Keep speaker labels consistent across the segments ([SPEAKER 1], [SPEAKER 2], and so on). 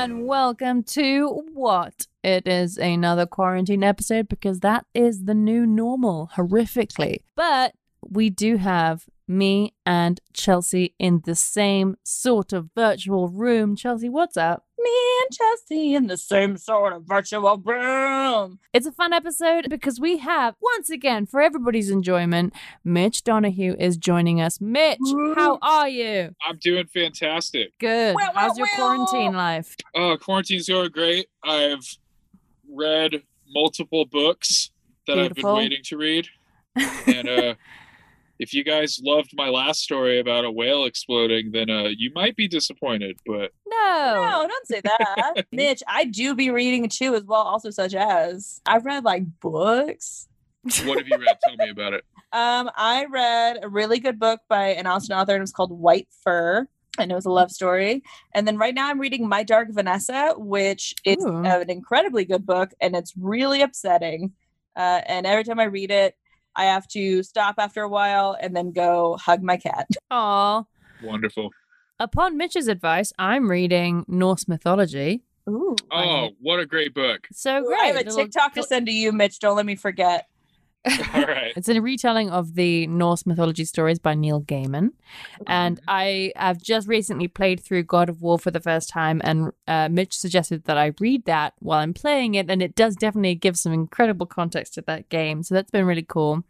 [SPEAKER 1] and welcome to what? It is another quarantine episode because that is the new normal, horrifically. But we do have me and Chelsea in the same sort of virtual room. Chelsea, what's up?
[SPEAKER 2] Me and Chelsea in the same sort of virtual room.
[SPEAKER 1] It's a fun episode because we have, once again, for everybody's enjoyment, Mitch Donahue is joining us. Mitch, how are you?
[SPEAKER 3] I'm doing fantastic.
[SPEAKER 1] Good.
[SPEAKER 2] Well,
[SPEAKER 1] How's your
[SPEAKER 2] well, well.
[SPEAKER 1] quarantine life?
[SPEAKER 3] Uh, quarantine's going great. I've read multiple books that I've been waiting to read. And uh, if you guys loved my last story about a whale exploding, then uh, you might be disappointed. But
[SPEAKER 1] No.
[SPEAKER 2] No, don't say that. Mitch, I do be reading too as well, also such as I've read like books.
[SPEAKER 3] what have you read? Tell me about it.
[SPEAKER 2] Um, I read a really good book by an Austin author, and it was called White Fur. And it was a love story. And then right now I'm reading My Dark Vanessa, which is
[SPEAKER 1] Ooh.
[SPEAKER 2] an incredibly good book and it's really upsetting. Uh, and every time I read it, I have to stop after a while and then go hug my cat.
[SPEAKER 1] Aw.
[SPEAKER 3] Wonderful.
[SPEAKER 1] Upon Mitch's advice, I'm reading Norse mythology.
[SPEAKER 2] Ooh.
[SPEAKER 3] Oh, what a great book.
[SPEAKER 1] So great.
[SPEAKER 2] I have a
[SPEAKER 1] Little-
[SPEAKER 2] TikTok to send to you, Mitch. Don't let me forget.
[SPEAKER 3] All right.
[SPEAKER 1] It's a retelling of the Norse mythology stories by Neil Gaiman. And I have just recently played through God of War for the first time, and uh, Mitch suggested that I read that while I'm playing it, and it does definitely give some incredible context to that game. So that's been really cool.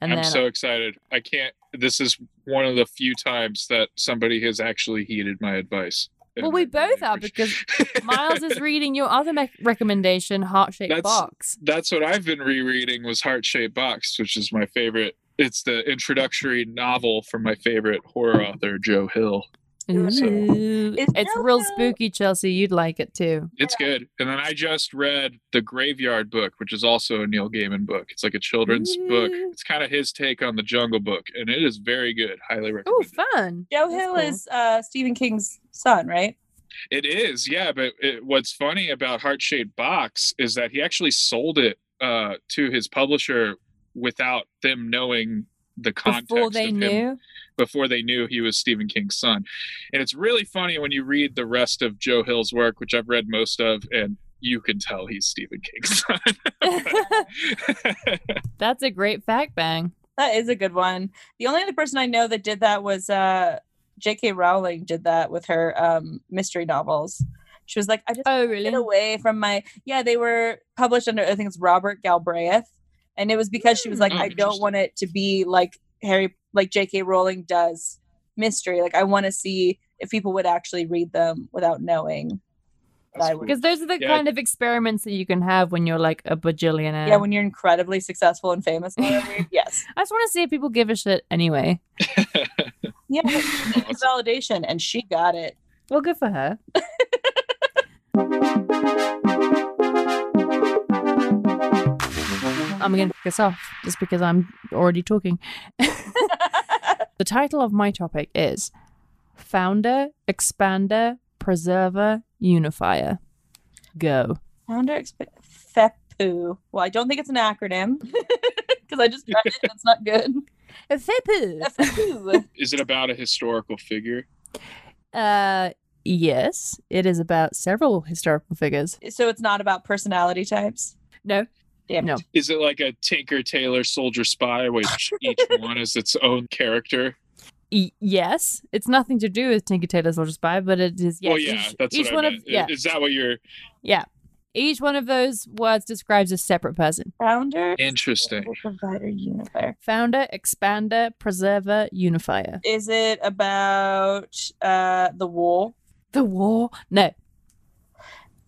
[SPEAKER 1] And
[SPEAKER 3] I'm so excited. I can't. This is one of the few times that somebody has actually heeded my advice.
[SPEAKER 1] Well, we both are,
[SPEAKER 3] because
[SPEAKER 1] Miles is reading your other me- recommendation, Heart Shaped Box.
[SPEAKER 3] that's what I've been rereading was Heart Shaped Box, which is my favorite. It's the introductory novel from my favorite horror author, Joe Hill.
[SPEAKER 1] Ooh.
[SPEAKER 3] So-
[SPEAKER 2] Is
[SPEAKER 1] It's
[SPEAKER 2] Joe
[SPEAKER 1] real
[SPEAKER 2] Hill-
[SPEAKER 1] spooky, Chelsea. You'd like it too.
[SPEAKER 3] It's good. And then I just read The Graveyard Book, which is also a Neil Gaiman book. It's like a children's book. It's kind of his take on the Jungle Book, and it is very good. Highly recommend. Oh
[SPEAKER 1] fun.
[SPEAKER 2] Joe
[SPEAKER 1] That's
[SPEAKER 2] Hill
[SPEAKER 1] cool.
[SPEAKER 2] is uh, Stephen King's son, right?
[SPEAKER 3] It is, yeah. But it, what's funny about Heart Shaped Box is that he actually sold it uh, to his publisher without them knowing the context
[SPEAKER 1] Before they
[SPEAKER 3] of him
[SPEAKER 1] knew.
[SPEAKER 3] Before they knew he was Stephen King's son. And it's really funny when you read the rest of Joe Hill's work, which I've read most of, and you can tell he's Stephen King's son.
[SPEAKER 1] That's a great fact bang.
[SPEAKER 2] That is a good one. The only other person I know that did that was uh, J.K. Rowling. Did that with her um, mystery novels. She was like, I just
[SPEAKER 1] Oh,
[SPEAKER 2] get away from my yeah. They were published under I think it's Robert Galbraith, and it was because she was like,
[SPEAKER 3] Hmm. Oh,
[SPEAKER 2] I don't want it to be like Harry, like J.K. Rowling does mystery. Like I want to see if people would actually read them without knowing.
[SPEAKER 3] That's cool.
[SPEAKER 1] Because those are the
[SPEAKER 3] Yeah.
[SPEAKER 1] kind of experiments that you can have when you're like a bajillionaire.
[SPEAKER 2] Yeah, when you're incredibly successful and famous. yes.
[SPEAKER 1] I just want to see if people give a shit anyway.
[SPEAKER 2] Yeah, it's validation, and she got it.
[SPEAKER 1] Well, good for her. I'm going to kick us off just because I'm already talking. The title of my topic is Founder, Expander, Preserver, Unifier. Go.
[SPEAKER 2] Founder exp- FEPU. Well, I don't think it's an acronym because I just read it and it's not good.
[SPEAKER 1] FEPU.
[SPEAKER 2] FEPU.
[SPEAKER 3] Is it about a historical figure?
[SPEAKER 1] Uh, yes, it is about several historical figures.
[SPEAKER 2] so it's not about personality types.
[SPEAKER 1] No,
[SPEAKER 2] Damn
[SPEAKER 1] No.
[SPEAKER 2] it.
[SPEAKER 3] Is it like a Tinker Tailor Soldier Spy, which each one is its own character?
[SPEAKER 1] E- yes, it's nothing to do with Tinker Tailor Soldier Spy, but it is. Yes,
[SPEAKER 3] well, yeah,
[SPEAKER 1] each,
[SPEAKER 3] that's
[SPEAKER 1] each
[SPEAKER 3] what
[SPEAKER 1] one
[SPEAKER 3] I
[SPEAKER 1] of yeah,
[SPEAKER 3] Is that what you're
[SPEAKER 1] yeah. Each one of those words describes a separate person.
[SPEAKER 2] Founder,
[SPEAKER 3] interesting?
[SPEAKER 2] provider, unifier.
[SPEAKER 1] Founder, expander, preserver, unifier.
[SPEAKER 2] Is it about uh the war?
[SPEAKER 1] The war? No.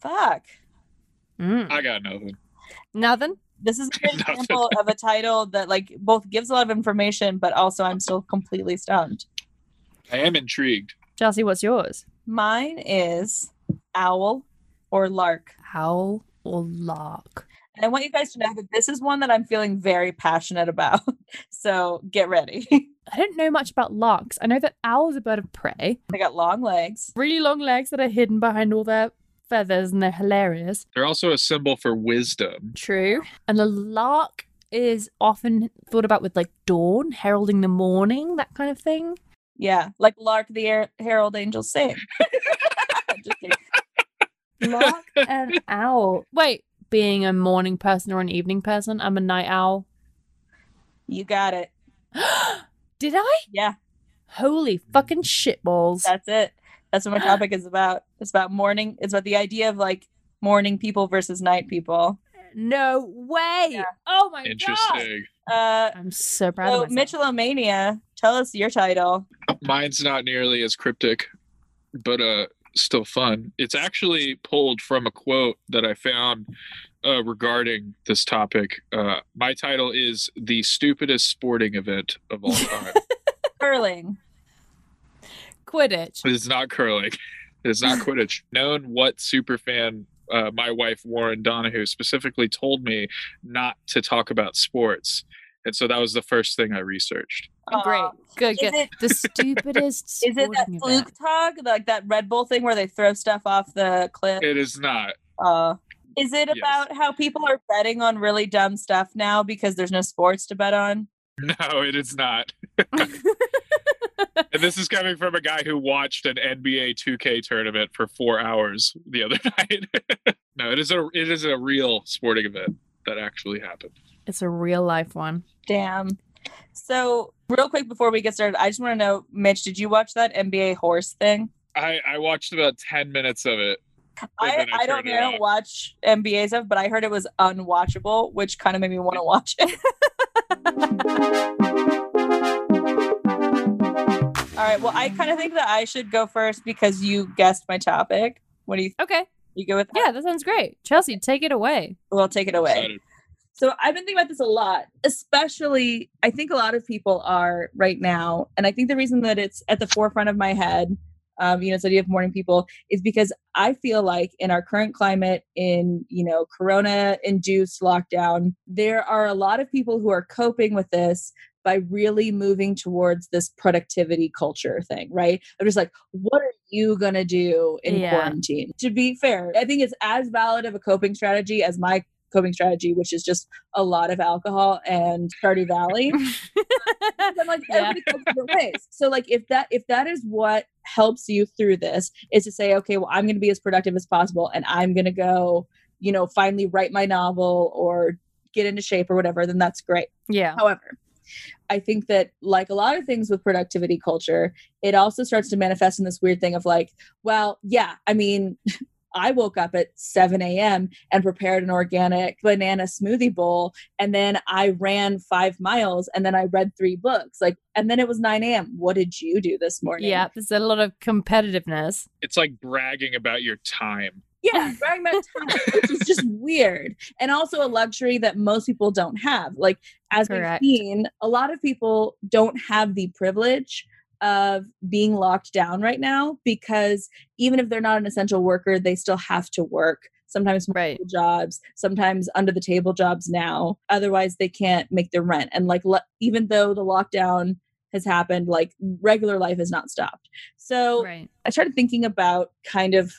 [SPEAKER 2] Fuck.
[SPEAKER 1] Mm.
[SPEAKER 3] I got nothing.
[SPEAKER 1] Nothing.
[SPEAKER 2] This is an
[SPEAKER 3] Nothing.
[SPEAKER 2] example of a title that like both gives a lot of information, but also I'm still completely stumped.
[SPEAKER 3] I am intrigued.
[SPEAKER 1] Chelsea, what's yours?
[SPEAKER 2] Mine is owl or lark.
[SPEAKER 1] Owl or lark?
[SPEAKER 2] And I want you guys to know that this is one that I'm feeling very passionate about. So get ready.
[SPEAKER 1] I don't know much about larks. I know that owls are a bird of prey.
[SPEAKER 2] they got long legs.
[SPEAKER 1] Really long legs that are hidden behind all their feathers, and they're hilarious.
[SPEAKER 3] They're also a symbol for wisdom.
[SPEAKER 1] True. And the lark is often thought about with like dawn, heralding the morning, that kind of thing.
[SPEAKER 2] Yeah, like Lark the Her- Herald Angels sing. Just kidding.
[SPEAKER 1] Block owl. Wait, being a morning person or an evening person, I'm a night owl.
[SPEAKER 2] You got it.
[SPEAKER 1] Did I?
[SPEAKER 2] Yeah,
[SPEAKER 1] Holy fucking shitballs.
[SPEAKER 2] that's it. That's what my topic is about. It's about morning. It's about the idea of like morning people versus night people.
[SPEAKER 1] No way.
[SPEAKER 2] Yeah.
[SPEAKER 1] Oh my god.
[SPEAKER 3] Interesting.
[SPEAKER 2] Uh,
[SPEAKER 1] I'm so proud
[SPEAKER 2] so
[SPEAKER 1] of myself.
[SPEAKER 2] Mitchellomania, tell us your title.
[SPEAKER 3] Mine's not nearly as cryptic, but uh, still fun. It's actually pulled from a quote that I found uh, regarding this topic. Uh, my title is "The Stupidest Sporting Event of All Time."
[SPEAKER 2] Curling.
[SPEAKER 1] Quidditch.
[SPEAKER 3] it is not curling. It is not Quidditch. Known what superfan uh, my wife Warren Donahue specifically told me not to talk about sports, and so that was the first thing I researched.
[SPEAKER 1] Great. Good,
[SPEAKER 2] Is
[SPEAKER 1] good.
[SPEAKER 2] it-
[SPEAKER 1] the stupidest
[SPEAKER 2] Is it that
[SPEAKER 1] sporting
[SPEAKER 2] fluke
[SPEAKER 1] event.
[SPEAKER 2] tug, like that Red Bull thing where they throw stuff off the cliff?
[SPEAKER 3] It is not.
[SPEAKER 2] Uh, is it
[SPEAKER 3] Yes.
[SPEAKER 2] about how people are betting on really dumb stuff now because there's no sports to bet on?
[SPEAKER 3] No, it is not. And this is coming from a guy who watched an NBA 2K tournament for four hours the other night. no, it is a it is a real sporting event that actually happened.
[SPEAKER 1] It's a real life one.
[SPEAKER 2] Damn. So, real quick before we get started, I just want to know, Mitch, did you watch that NBA horse thing?
[SPEAKER 3] I, I watched about ten minutes of it.
[SPEAKER 2] I,
[SPEAKER 3] then I
[SPEAKER 2] I don't
[SPEAKER 3] turned it
[SPEAKER 2] know,
[SPEAKER 3] off.
[SPEAKER 2] watch NBA stuff, but I heard it was unwatchable, which kind of made me want to watch it. All right. Well, I kind of think that I should go first because you guessed my topic. What do you think?
[SPEAKER 1] Okay.
[SPEAKER 2] you go with? That?
[SPEAKER 1] Yeah, that sounds great. Chelsea, take it away.
[SPEAKER 2] Well, take it away. So I've been thinking about this a lot, especially I think a lot of people are right now. And I think the reason that it's at the forefront of my head, um, you know, this idea of morning people is because I feel like in our current climate, in, you know, corona induced lockdown, there are a lot of people who are coping with this by really moving towards this productivity culture thing, right? I'm just like, what are you going to do in
[SPEAKER 1] Yeah.
[SPEAKER 2] quarantine? To be fair, I think it's as valid of a coping strategy as my coping strategy, which is just a lot of alcohol and Stardew Valley. I'm like
[SPEAKER 1] Yeah.
[SPEAKER 2] everybody copes different ways. So like if that if that is what helps you through this is to say, okay, well, I'm gonna be as productive as possible and I'm gonna go, you know, finally write my novel or get into shape or whatever, then that's great.
[SPEAKER 1] yeah.
[SPEAKER 2] However, I think that, like a lot of things with productivity culture, it also starts to manifest in this weird thing of like, well, yeah, I mean, I woke up at 7 a.m. and prepared an organic banana smoothie bowl, and then I ran five miles, and then I read three books. Like, and then it was 9 a.m. What did you do this morning?
[SPEAKER 1] Yeah, there's a lot of competitiveness.
[SPEAKER 3] It's like bragging about your time.
[SPEAKER 2] Yeah, bragging about time, which is just weird. And also a luxury that most people don't have. Like, as
[SPEAKER 1] Correct.
[SPEAKER 2] we've seen, a lot of people don't have the privilege of being locked down right now because even if they're not an essential worker, they still have to work. Sometimes
[SPEAKER 1] Right.
[SPEAKER 2] jobs, sometimes under the table jobs now. Otherwise, they can't make their rent. And like, le- even though the lockdown has happened, like regular life has not stopped. So
[SPEAKER 1] Right.
[SPEAKER 2] I started thinking about kind of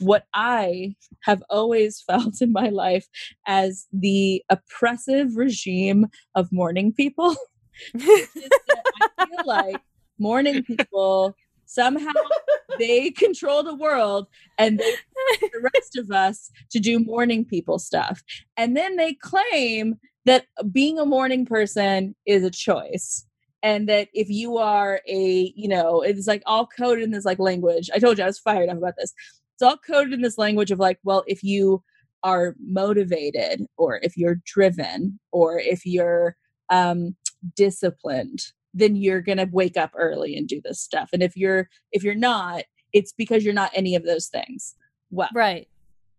[SPEAKER 2] what I have always felt in my life as the oppressive regime of morning people. Which is that I feel like morning people somehow they control the world and they the rest of us to do morning people stuff. And then they claim that being a morning person is a choice and that if you are a you know it's like all coded in this like language i told you i was fired up about this it's all coded in this language of like well if you are motivated or if you're driven or if you're um disciplined then you're going to wake up early and do this stuff and if you're if you're not it's because you're not any of those things well
[SPEAKER 1] Right.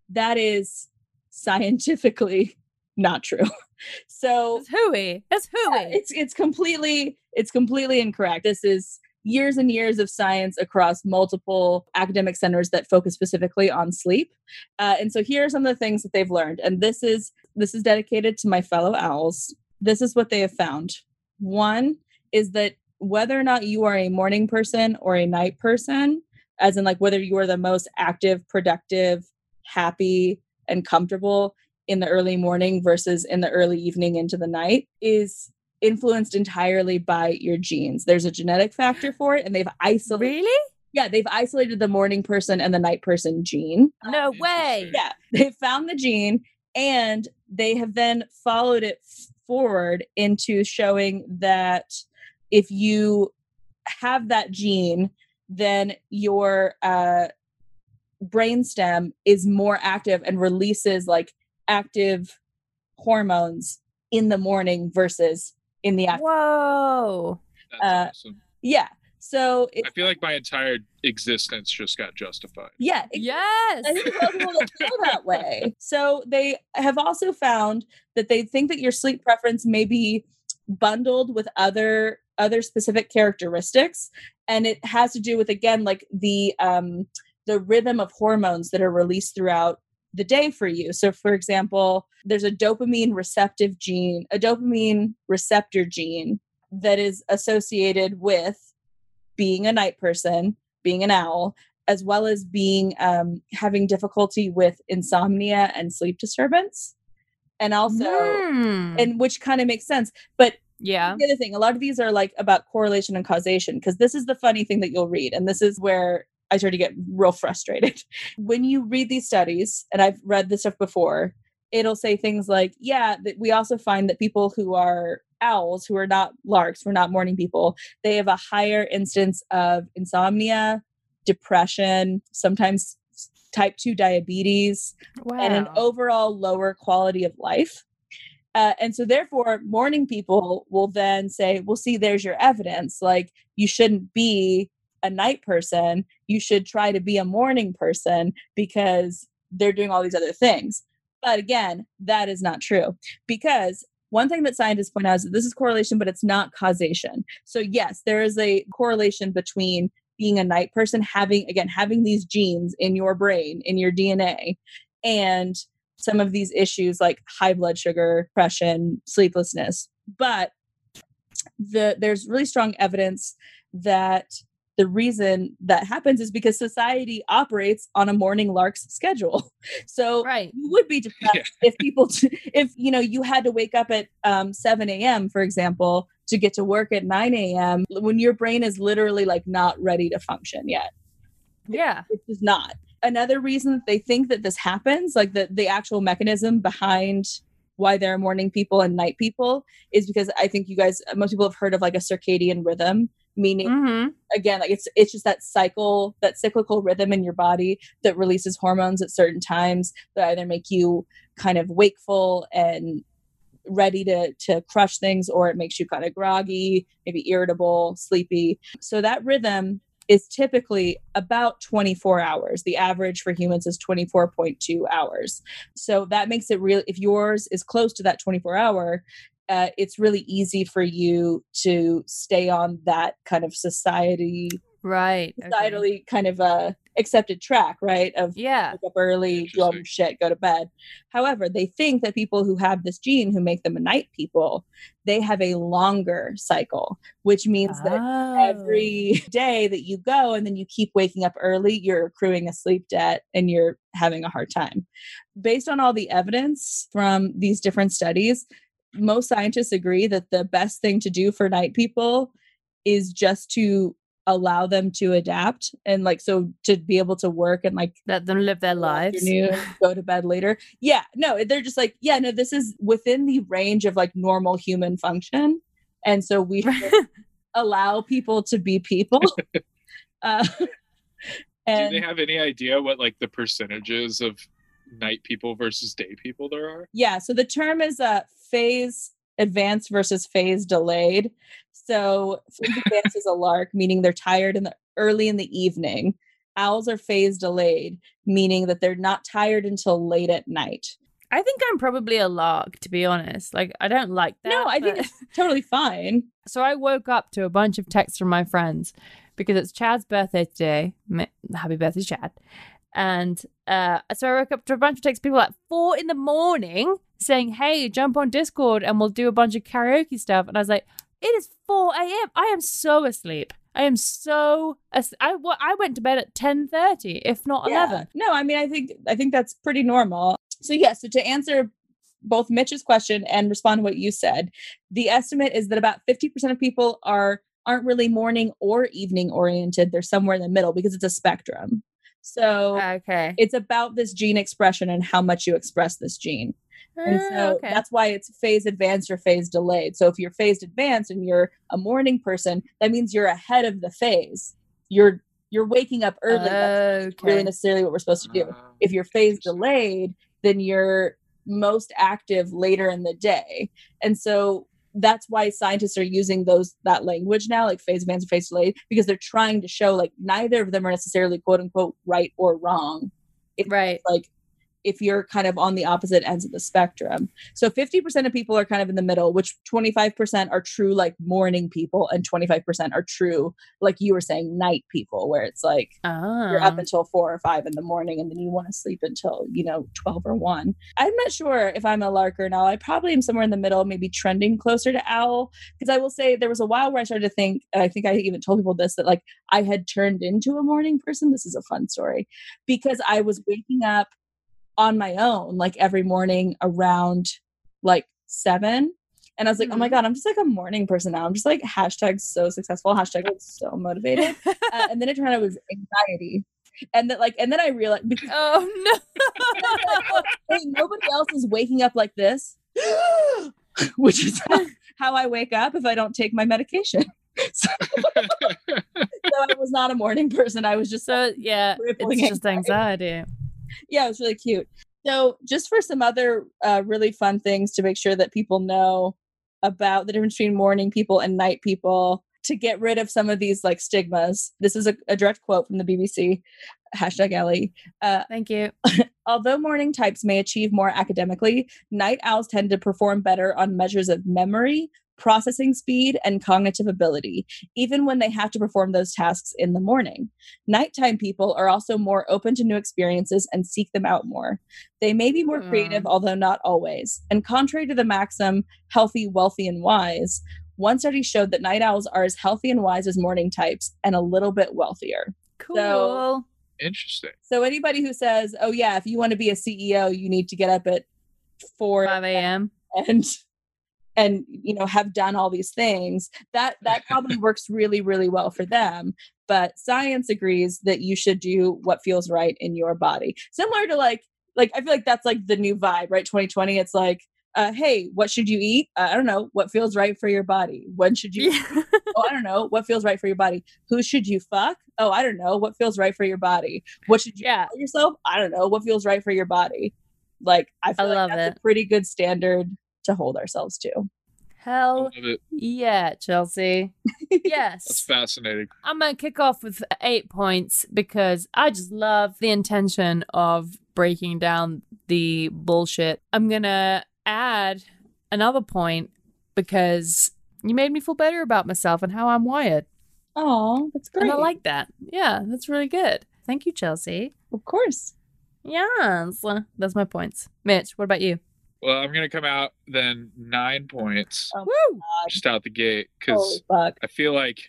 [SPEAKER 2] that is scientifically not true so
[SPEAKER 1] It's hooey. It's
[SPEAKER 2] yeah,
[SPEAKER 1] hooey.
[SPEAKER 2] it's it's completely it's completely incorrect. This is years and years of science across multiple academic centers that focus specifically on sleep. Uh, and so here are some of the things that they've learned. And this is this is dedicated to my fellow owls. This is what they have found. One is that whether or not you are a morning person or a night person, as in like whether you are the most active, productive, happy, and comfortable in the early morning versus in the early evening into the night is influenced entirely by your genes. There's a genetic factor for it, and they've isolated.
[SPEAKER 1] really?
[SPEAKER 2] Yeah, they've isolated the morning person and the night person gene.
[SPEAKER 1] No oh, way.
[SPEAKER 2] Yeah, they found the gene and they have then followed it forward into showing that if you have that gene, then your uh, brainstem is more active and releases like active hormones in the morning versus in the afternoon.
[SPEAKER 1] Whoa.
[SPEAKER 3] That's
[SPEAKER 2] Uh,
[SPEAKER 3] awesome.
[SPEAKER 2] Yeah. So it,
[SPEAKER 3] I feel like my entire existence just got justified.
[SPEAKER 2] yeah, it-
[SPEAKER 1] Yes.
[SPEAKER 2] I think a lot of people don't feel that way. So they have also found that they think that your sleep preference may be bundled with other other specific characteristics, and it has to do with again like the um, the rhythm of hormones that are released throughout the day for you. So, for example, there's a dopamine receptive gene, a dopamine receptor gene that is associated with being a night person, being an owl, as well as being um, having difficulty with insomnia and sleep disturbance and also
[SPEAKER 1] Hmm.
[SPEAKER 2] and which kind of makes sense but
[SPEAKER 1] yeah.
[SPEAKER 2] the other thing a lot of these are like about correlation and causation because this is the funny thing that you'll read and this is where i start to get real frustrated when you read these studies and i've read this stuff before it'll say things like yeah that we also find that people who are owls who are not larks who are not morning people they have a higher instance of insomnia depression sometimes type 2 diabetes
[SPEAKER 1] Wow.
[SPEAKER 2] and an overall lower quality of life. Uh, and so, therefore, morning people will then say, Well, see, there's your evidence. Like, you shouldn't be a night person. You should try to be a morning person because they're doing all these other things. But again, that is not true because one thing that scientists point out is that this is correlation, but it's not causation. So, yes, there is a correlation between being a night person, having, again, having these genes in your brain, in your DNA, and some of these issues like high blood sugar, depression, sleeplessness. But the there's really strong evidence that the reason that happens is because society operates on a morning lark's schedule. So
[SPEAKER 1] right.
[SPEAKER 2] you would be depressed if people t- if you know you had to wake up at um, 7 a.m for example to get to work at 9 a.m when your brain is literally like not ready to function yet
[SPEAKER 1] Yeah.
[SPEAKER 2] it's just not another reason that they think that this happens like the the actual mechanism behind why there are morning people and night people is because i think you guys most people have heard of like a circadian rhythm meaning
[SPEAKER 1] hmm
[SPEAKER 2] again like it's it's just that cycle that cyclical rhythm in your body that releases hormones at certain times that either make you kind of wakeful and ready to to crush things or it makes you kind of groggy maybe irritable sleepy. So that rhythm is typically about 24 hours the average for humans is 24.2 hours so that makes it real if yours is close to that 24 hour uh, it's really easy for you to stay on that kind of society
[SPEAKER 1] Right. okay.
[SPEAKER 2] societally kind of uh, accepted track right of
[SPEAKER 1] Yeah.
[SPEAKER 2] wake up early, do all your shit, go to bed. However, they think that people who have this gene who make them a night people, they have a longer cycle, which means that
[SPEAKER 1] Oh.
[SPEAKER 2] every day that you go and then you keep waking up early, you're accruing a sleep debt and you're having a hard time. Based on all the evidence from these different studies, most scientists agree that the best thing to do for night people is just to allow them to adapt and like so to be able to work and like
[SPEAKER 1] let them live their lives.
[SPEAKER 2] go to bed later. Yeah, no, they're just like, yeah, no, this is within the range of like normal human function. And so we allow people to be people. uh,
[SPEAKER 3] Do they have any idea what like the percentages of night people versus day people there are?
[SPEAKER 2] yeah, so the term is uh, phase advanced versus phase delayed. So phase advanced is a lark, meaning they're tired in the early in the evening. Owls are phase delayed, meaning that they're not tired until late at night.
[SPEAKER 1] I think I'm probably a lark, to be honest. Like, I don't like that.
[SPEAKER 2] no, I think it's totally fine.
[SPEAKER 1] so I woke up to a bunch of texts from my friends because it's Chad's birthday today. Happy birthday, Chad. And uh, so I woke up to a bunch of texts, people at four in the morning saying, Hey, jump on Discord and we'll do a bunch of karaoke stuff. And I was like, It is 4 a.m. I am so asleep. I am so as- I, I went to bed at 10:30, if not 11.
[SPEAKER 2] No, I mean, I think I think that's pretty normal. So yeah, so to answer both Mitch's question and respond to what you said, the estimate is that about 50% of people are aren't really morning or evening oriented. They're somewhere in the middle because it's a spectrum. So ah,
[SPEAKER 1] Okay.
[SPEAKER 2] it's about this gene expression and how much you express this gene. And
[SPEAKER 1] Ah,
[SPEAKER 2] so
[SPEAKER 1] okay.
[SPEAKER 2] that's why it's phase advanced or phase delayed. So if you're phased advanced and you're a morning person, that means you're ahead of the phase. You're you're waking up early. That's not really necessarily what we're supposed to do.
[SPEAKER 3] Uh,
[SPEAKER 2] If you're phase delayed, then you're most active later in the day. And so that's why scientists are using those that language now, like phase advanced and phase delayed, because they're trying to show like neither of them are necessarily quote unquote right or wrong. It's
[SPEAKER 1] Right.
[SPEAKER 2] like if you're kind of on the opposite ends of the spectrum. So 50% of people are kind of in the middle, which 25% are true like morning people and 25% are true like you were saying night people where it's like you're up
[SPEAKER 1] Ah.
[SPEAKER 2] until 4 or 5 in the morning and then you want to sleep until, you know, 12 or 1. I'm not sure if I'm a lark or owl. I probably am somewhere in the middle, maybe trending closer to owl because I will say there was a while where I started to think and I think I even told people this that like I had turned into a morning person. This is a fun story because I was waking up on my own like every morning around like seven. And I was like, oh my
[SPEAKER 1] Mhm.
[SPEAKER 2] God, I'm just like a morning person now. I'm just like hashtag so successful, hashtag like so motivated. Uh, and then it turned out it was anxiety. And that like, and then I realized because
[SPEAKER 1] oh no.
[SPEAKER 2] nobody else is waking up like this, which is how, how I wake up if I don't take my medication. so, so I was not a morning person. I was just
[SPEAKER 1] so yeah, it's just anxiety.
[SPEAKER 2] Yeah, it was really cute. So, just for some other uh, really fun things to make sure that people know about the difference between morning people and night people to get rid of some of these like stigmas. This is a, a direct quote from the BBC. Hashtag Ellie. Uh,
[SPEAKER 1] Thank you.
[SPEAKER 2] Although morning types may achieve more academically, night owls tend to perform better on measures of memory, processing speed, and cognitive ability, even when they have to perform those tasks in the morning. Nighttime people are also more open to new experiences and seek them out more. They may be more creative,
[SPEAKER 1] Hmm.
[SPEAKER 2] although not always. And contrary to the maxim, healthy, wealthy, and wise, one study showed that night owls are as healthy and wise as morning types and a little bit wealthier.
[SPEAKER 1] Cool.
[SPEAKER 3] Interesting.
[SPEAKER 2] So anybody who says, "Oh yeah, if you want to be a CEO, you need to get up at 4
[SPEAKER 1] 5 a.m.
[SPEAKER 2] and and you know have done all these things," that that probably works really really well for them. But science agrees that you should do what feels right in your body. Similar to like like I feel like that's like the new vibe, right? 2020 it's like uh, hey, what should you eat? Uh, I don't know. What feels right for your body? When should you
[SPEAKER 1] Yeah.
[SPEAKER 2] oh, I don't know. What feels right for your body? Who should you fuck? Oh, I don't know. What feels right for your body? What should you
[SPEAKER 1] Yeah.
[SPEAKER 2] yourself? I don't know. What feels right for your body? Like, I feel like
[SPEAKER 1] love
[SPEAKER 2] that's
[SPEAKER 1] it.
[SPEAKER 2] a pretty good standard to hold ourselves to.
[SPEAKER 1] Hell yeah, Chelsea. Yes.
[SPEAKER 3] That's fascinating.
[SPEAKER 1] I'm going to kick off with eight points because I just love the intention of breaking down the bullshit. I'm going to add another point because you made me feel better about myself and how I'm wired.
[SPEAKER 2] Oh, that's great.
[SPEAKER 1] And I like that. Yeah, that's really good. Thank you, Chelsea.
[SPEAKER 2] of course.
[SPEAKER 1] Yes. That's my points. Mitch, what about you?
[SPEAKER 3] Well, I'm gonna come out then nine points
[SPEAKER 2] Oh,
[SPEAKER 3] just out the gate because. I feel like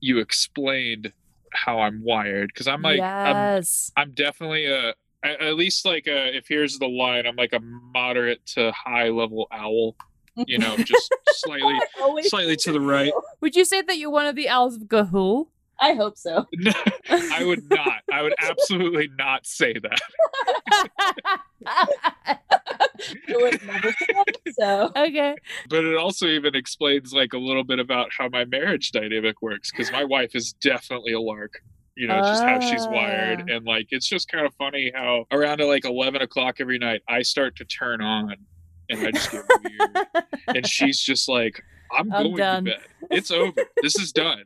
[SPEAKER 3] you explained how I'm wired because I'm like I'm,
[SPEAKER 1] yes.
[SPEAKER 3] I'm definitely a a- at least like a if here's the line I'm like a moderate to high level owl. You know, just slightly slightly to the right.
[SPEAKER 1] Would you say that you're one of the owls of Ga'Hoole?
[SPEAKER 2] I hope so.
[SPEAKER 3] I would not. I would absolutely not say that.
[SPEAKER 2] I would never say that, so
[SPEAKER 1] okay.
[SPEAKER 3] But it also even explains like a little bit about how my marriage dynamic works because my wife is definitely a lark. You know, just how she's wired.
[SPEAKER 1] Ah.
[SPEAKER 3] And like, it's just kind of funny how around like 11 o'clock every night, I start to turn on and I just get weird. And she's just like, I'm,
[SPEAKER 1] I'm
[SPEAKER 3] going
[SPEAKER 1] done.
[SPEAKER 3] to bed. It's over. This is done.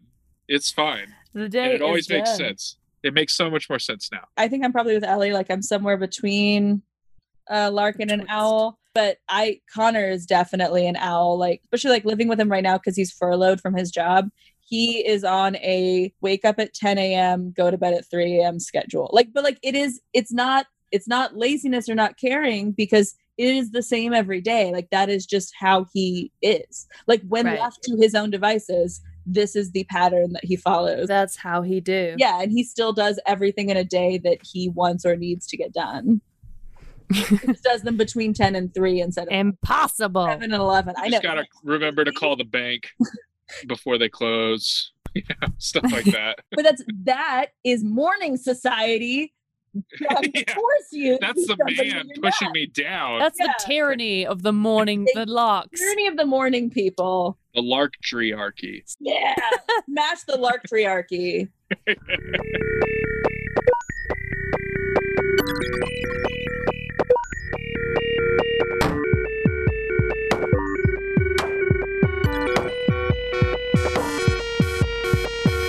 [SPEAKER 3] It's fine.
[SPEAKER 1] The
[SPEAKER 3] And it always makes
[SPEAKER 1] done.
[SPEAKER 3] sense. It makes so much more sense now.
[SPEAKER 2] I think I'm probably with Ellie. Like I'm somewhere between uh Larkin and
[SPEAKER 1] Twist.
[SPEAKER 2] Owl. But I Connor is definitely an owl. Like especially like living with him right now because he's furloughed from his job. He is on a wake up at 10 a.m., go to bed at 3 a.m. schedule. Like, but like it is, it's not, it's not laziness or not caring because it is the same every day. Like that is just how he is. Like when
[SPEAKER 1] Right.
[SPEAKER 2] left to his own devices, this is the pattern that he follows.
[SPEAKER 1] That's how he do.
[SPEAKER 2] Yeah, and he still does everything in a day that he wants or needs to get done. he does them between 10 and 3 instead of
[SPEAKER 1] Impossible.
[SPEAKER 2] 7 and 11. I
[SPEAKER 3] You
[SPEAKER 2] know.
[SPEAKER 3] just gotta remember to call the bank. before they close. You know, stuff like that.
[SPEAKER 2] But that's that is morning society trying to
[SPEAKER 3] Yeah.
[SPEAKER 2] force you.
[SPEAKER 3] That's the man pushing
[SPEAKER 2] not.
[SPEAKER 3] me down.
[SPEAKER 1] That's
[SPEAKER 2] Yeah.
[SPEAKER 1] the tyranny of the morning, the larks.
[SPEAKER 2] Tyranny of the morning people.
[SPEAKER 3] the lark triarchy.
[SPEAKER 2] Yeah. Smash the lark triarchy.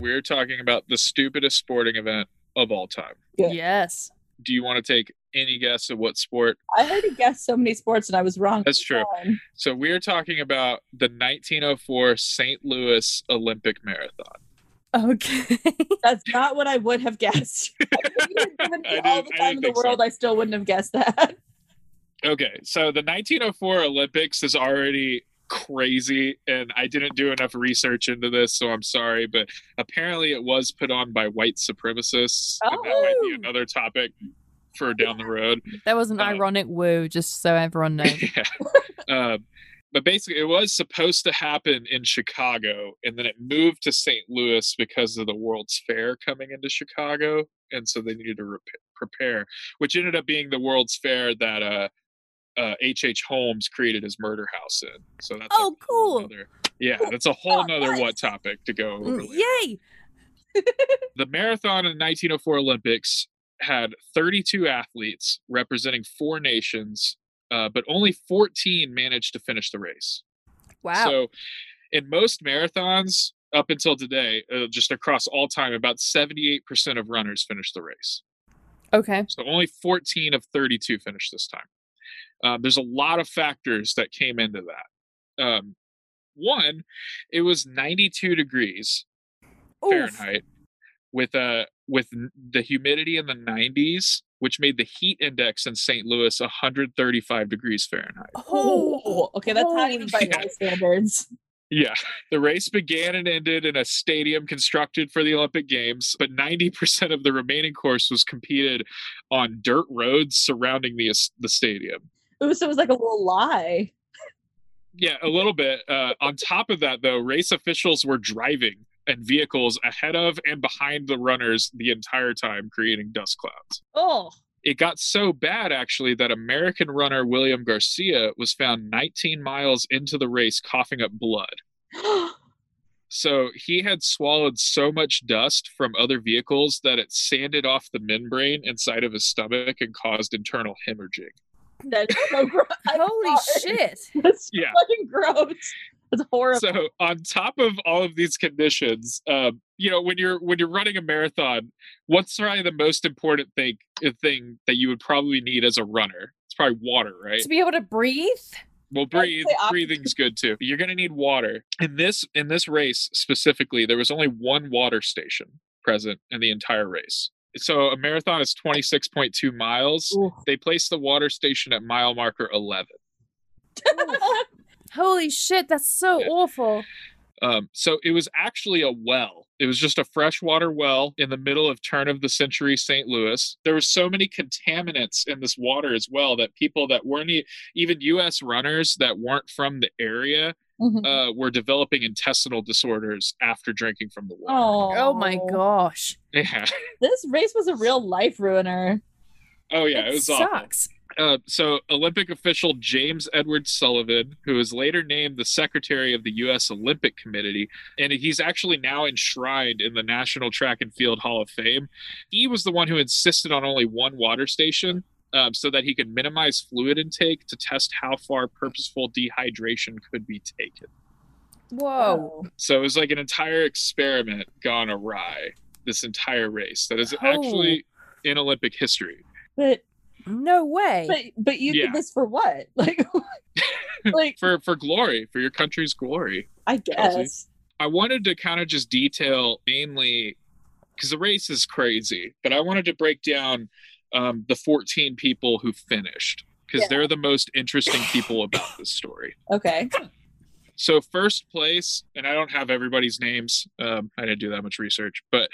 [SPEAKER 3] We're talking about the stupidest sporting event of all time.
[SPEAKER 2] Yeah.
[SPEAKER 1] Yes.
[SPEAKER 3] Do you want to take any guess of what sport?
[SPEAKER 2] I already guessed so many sports and I was wrong.
[SPEAKER 3] That's true.
[SPEAKER 2] time.
[SPEAKER 3] So we're talking about the 1904 St. Louis Olympic Marathon.
[SPEAKER 1] Okay.
[SPEAKER 2] That's not what I would have guessed. I think you given
[SPEAKER 3] I
[SPEAKER 2] me all the time in the
[SPEAKER 3] think so.
[SPEAKER 2] world, I still wouldn't have guessed that.
[SPEAKER 3] Okay, so the 1904 Olympics is already crazy, and I didn't do enough research into this, so I'm sorry, but apparently it was put on by white supremacists, and that might be
[SPEAKER 2] Oh.
[SPEAKER 3] another topic for down the road.
[SPEAKER 1] That was an
[SPEAKER 3] Uh,
[SPEAKER 1] ironic woo, just so everyone knows.
[SPEAKER 3] yeah. Um, but basically, it was supposed to happen in Chicago, and then it moved to St. Louis because of the World's Fair coming into Chicago, and so they needed to rep- prepare, which ended up being the World's Fair that uh, uh, H. H. Holmes created his murder house in. So that's
[SPEAKER 1] Oh, cool.
[SPEAKER 3] nother- yeah, that's a whole
[SPEAKER 2] Oh,
[SPEAKER 3] nother
[SPEAKER 2] nice.
[SPEAKER 3] what topic to go over.
[SPEAKER 1] Mm,
[SPEAKER 3] later
[SPEAKER 1] Yay!
[SPEAKER 3] the marathon in 1904 Olympics had 32 athletes representing four nations, uh, but only 14 managed to finish the race.
[SPEAKER 1] Wow.
[SPEAKER 3] So, in most marathons up until today, uh, just across all time, about 78% of runners finish the race.
[SPEAKER 1] okay.
[SPEAKER 3] So, only 14 of 32 finished this time. Um, there's a lot of factors that came into that. Um, one, it was 92 degrees
[SPEAKER 1] Oof.
[SPEAKER 3] Fahrenheit with uh with the humidity in the 90s which made the heat index in St. Louis 135 degrees Fahrenheit.
[SPEAKER 1] Oh,
[SPEAKER 2] okay, that's not even by
[SPEAKER 3] holy
[SPEAKER 2] my standards.
[SPEAKER 3] Yeah, the race began and ended in a stadium constructed for the Olympic Games, but 90% of the remaining course was competed on dirt roads surrounding the the stadium.
[SPEAKER 2] Ooh, so it was like a little lie.
[SPEAKER 3] Yeah, a little bit. Uh, on top of that, though, race officials were driving and vehicles ahead of and behind the runners the entire time, creating dust clouds.
[SPEAKER 2] Oh,
[SPEAKER 3] It got so bad, actually, that American runner William Garcia was found 19 miles into the race coughing up blood. So he had swallowed so much dust from other vehicles that it sanded off the membrane inside of his stomach and caused internal hemorrhaging.
[SPEAKER 2] That's so gross.
[SPEAKER 1] Holy shit.
[SPEAKER 2] That's
[SPEAKER 3] Yeah.
[SPEAKER 2] fucking gross. That's horrible.
[SPEAKER 3] So on top of all of these conditions, um, you know, when you're when you're running a marathon, what's probably the most important thing uh, thing that you would probably need as a runner? It's probably water, right?
[SPEAKER 1] To be able to breathe?
[SPEAKER 3] Well, breathe. Breathing's good too. You're gonna need water. In this in this race specifically, there was only one water station present in the entire race. So a marathon is 26.2 miles.
[SPEAKER 2] Ooh.
[SPEAKER 3] They placed the water station at mile marker 11.
[SPEAKER 1] Holy shit, that's so
[SPEAKER 3] Yeah.
[SPEAKER 1] awful.
[SPEAKER 3] Um, so it was actually a well. It was just a freshwater well in the middle of turn of the century St. Louis. There were so many contaminants in this water as well that people that weren't e- even U.S. runners that weren't from the area
[SPEAKER 2] Mhm.
[SPEAKER 3] uh, were developing intestinal disorders after drinking from the water.
[SPEAKER 2] oh,
[SPEAKER 1] Oh my gosh.
[SPEAKER 3] Yeah.
[SPEAKER 2] This race was a real life ruiner.
[SPEAKER 3] Oh yeah,
[SPEAKER 1] That
[SPEAKER 3] it was awful. Uh, so Olympic official James Edward Sullivan, who was later named the secretary of the U.S. Olympic Committee, and he's actually now enshrined in the National Track and Field Hall of Fame. He was the one who insisted on only one water station. Um, so that he could minimize fluid intake to test how far purposeful dehydration could be taken.
[SPEAKER 1] Whoa.
[SPEAKER 3] So it was like an entire experiment gone awry. This entire race that is
[SPEAKER 1] Oh.
[SPEAKER 3] actually in Olympic history.
[SPEAKER 2] But
[SPEAKER 1] No way.
[SPEAKER 2] but but you
[SPEAKER 3] Yeah.
[SPEAKER 2] did this for what? Like like
[SPEAKER 3] for for glory, for your country's glory.
[SPEAKER 2] I
[SPEAKER 3] Chelsea.
[SPEAKER 2] guess.
[SPEAKER 3] I wanted to kind of just detail mainly because the race is crazy, but I wanted to break down um, the 14 people who finished because
[SPEAKER 2] Yeah.
[SPEAKER 3] they're the most interesting people about this story.
[SPEAKER 2] Okay.
[SPEAKER 3] So first place, and I don't have everybody's names. Um, I didn't do that much research, but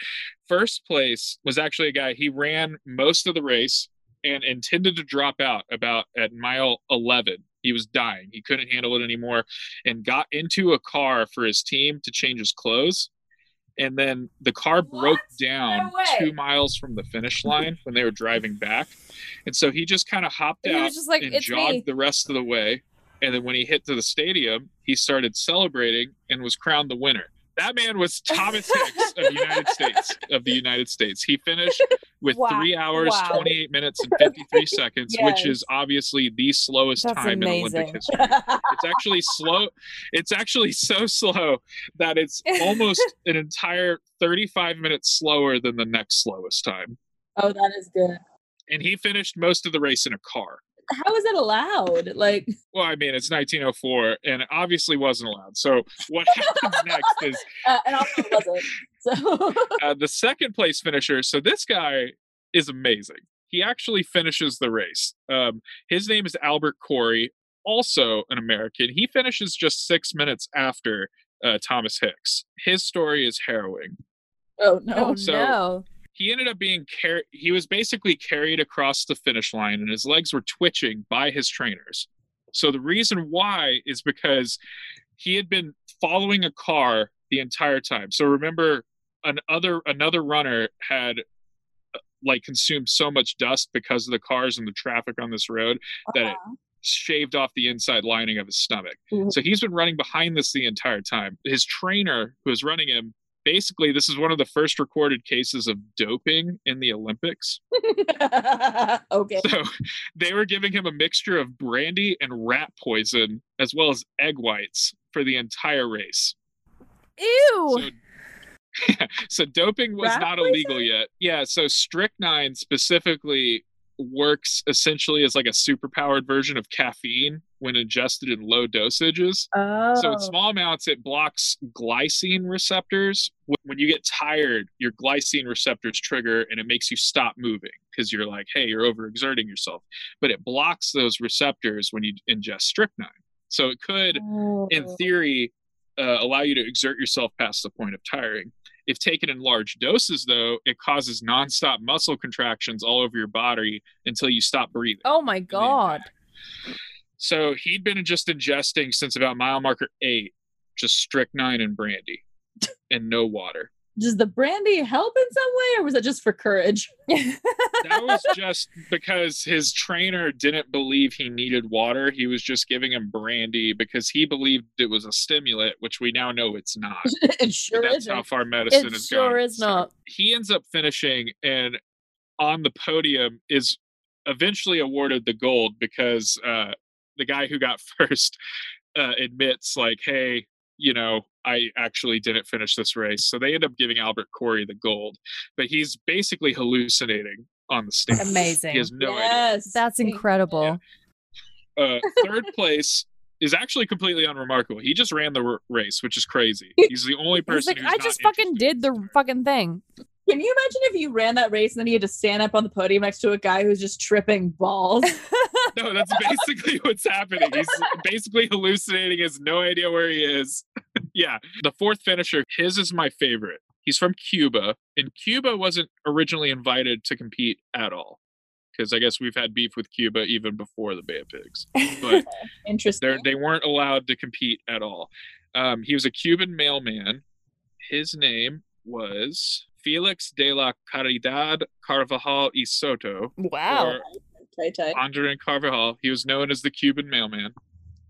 [SPEAKER 3] first place was actually a guy. He ran most of the race and intended to drop out about at mile 11 He was dying. He couldn't handle it anymore and got into a car for his team to change his clothes. And then the car broke down
[SPEAKER 1] No
[SPEAKER 3] two miles from the finish line when they were driving back. And so he just kind of hopped
[SPEAKER 1] He was
[SPEAKER 3] out
[SPEAKER 1] just like,
[SPEAKER 3] and
[SPEAKER 1] "It's
[SPEAKER 3] jogged
[SPEAKER 1] me."
[SPEAKER 3] the rest of the way. And then when he hit to the stadium, he started celebrating and was crowned the winner. That man was Thomas Hicks of the United States. Of the United States, he finished with
[SPEAKER 1] Wow.
[SPEAKER 3] three hours,
[SPEAKER 1] Wow.
[SPEAKER 3] twenty-eight minutes, and fifty-three seconds, which is obviously the slowest
[SPEAKER 1] That's
[SPEAKER 3] time in Olympic
[SPEAKER 1] amazing.
[SPEAKER 3] history. It's actually slow. It's actually so slow that it's almost an entire thirty-five minutes slower than the next slowest time.
[SPEAKER 2] oh, that is good.
[SPEAKER 3] And he finished most of the race in a car.
[SPEAKER 2] How is that allowed? Like,
[SPEAKER 3] Well, I mean, it's 1904, and it obviously wasn't allowed. So what happens next is
[SPEAKER 2] uh, and also it wasn't. So
[SPEAKER 3] uh, the second place finisher. So this guy is amazing. He actually finishes the race. Um, his name is Albert Corey, also an American. He finishes just six minutes after uh, Thomas Hicks. His story is harrowing.
[SPEAKER 2] oh no.
[SPEAKER 1] Oh
[SPEAKER 3] So-
[SPEAKER 1] no.
[SPEAKER 3] He ended up being carried. He was basically carried across the finish line, and his legs were twitching by his trainers. So the reason why is because he had been following a car the entire time. So remember, an other another runner had uh, like consumed so much dust because of the cars and the traffic on this road that it shaved off the inside lining of his stomach.
[SPEAKER 2] Mhm.
[SPEAKER 3] So he's been running behind this the entire time. His trainer, who was running him, basically, this is one of the first recorded cases of doping in the Olympics.
[SPEAKER 2] okay.
[SPEAKER 3] So they were giving him a mixture of brandy and rat poison, as well as egg whites for the entire race.
[SPEAKER 1] Ew.
[SPEAKER 3] So, so doping was
[SPEAKER 2] Rat
[SPEAKER 3] not
[SPEAKER 2] poison?
[SPEAKER 3] illegal yet. Yeah, so strychnine specifically works essentially as like a superpowered version of caffeine when ingested in low dosages.
[SPEAKER 2] Oh.
[SPEAKER 3] So in small amounts, it blocks glycine receptors. When you get tired, your glycine receptors trigger and it makes you stop moving because you're like, hey, you're overexerting yourself. But it blocks those receptors when you ingest strychnine. So it could, in
[SPEAKER 2] Oh.
[SPEAKER 3] theory, uh, allow you to exert yourself past the point of tiring. If taken in large doses, though, it causes nonstop muscle contractions all over your body until you stop breathing.
[SPEAKER 1] Oh my god.
[SPEAKER 3] So he'd been just ingesting since about mile marker eight, just strychnine and brandy and no water.
[SPEAKER 2] Does the brandy help in some way, or was it just for courage?
[SPEAKER 3] That was just because his trainer didn't believe he needed water. He was just giving him brandy because he believed it was a stimulant, which we now know it's not.
[SPEAKER 2] it sure
[SPEAKER 3] That's how
[SPEAKER 2] isn't.
[SPEAKER 3] How far medicine
[SPEAKER 1] It
[SPEAKER 3] has
[SPEAKER 1] sure
[SPEAKER 3] gone.
[SPEAKER 1] is not.
[SPEAKER 3] He ends up finishing and on the podium is eventually awarded the gold because uh, the guy who got first uh, admits, like, hey, you know, I actually didn't finish this race. So they end up giving Albert Corey the gold, but he's basically hallucinating on the stage.
[SPEAKER 1] Amazing.
[SPEAKER 3] He has no idea.
[SPEAKER 2] yes.
[SPEAKER 1] That's incredible.
[SPEAKER 3] Uh, third place is actually completely unremarkable. He just ran the r- race, which is crazy. He's the only
[SPEAKER 1] He's
[SPEAKER 3] person.
[SPEAKER 1] like,
[SPEAKER 3] who's
[SPEAKER 1] I
[SPEAKER 3] not
[SPEAKER 1] just fucking did the fucking thing.
[SPEAKER 2] Can you imagine if you ran that race and then you had to stand up on the podium next to a guy who's just tripping balls?
[SPEAKER 3] No, that's basically what's happening. He's basically hallucinating, has no idea where he is. yeah. The fourth finisher, his is my favorite. He's from Cuba, and Cuba wasn't originally invited to compete at all. Because I guess we've had beef with Cuba even before the Bay of Pigs. But
[SPEAKER 2] Interesting.
[SPEAKER 3] they're, weren't allowed to compete at all. Um, he was a Cuban mailman. His name was Felix de la Caridad Carvajal y Soto.
[SPEAKER 1] wow.
[SPEAKER 3] Or
[SPEAKER 2] tight, tight.
[SPEAKER 3] Andre Carvajal. He was known as the Cuban mailman.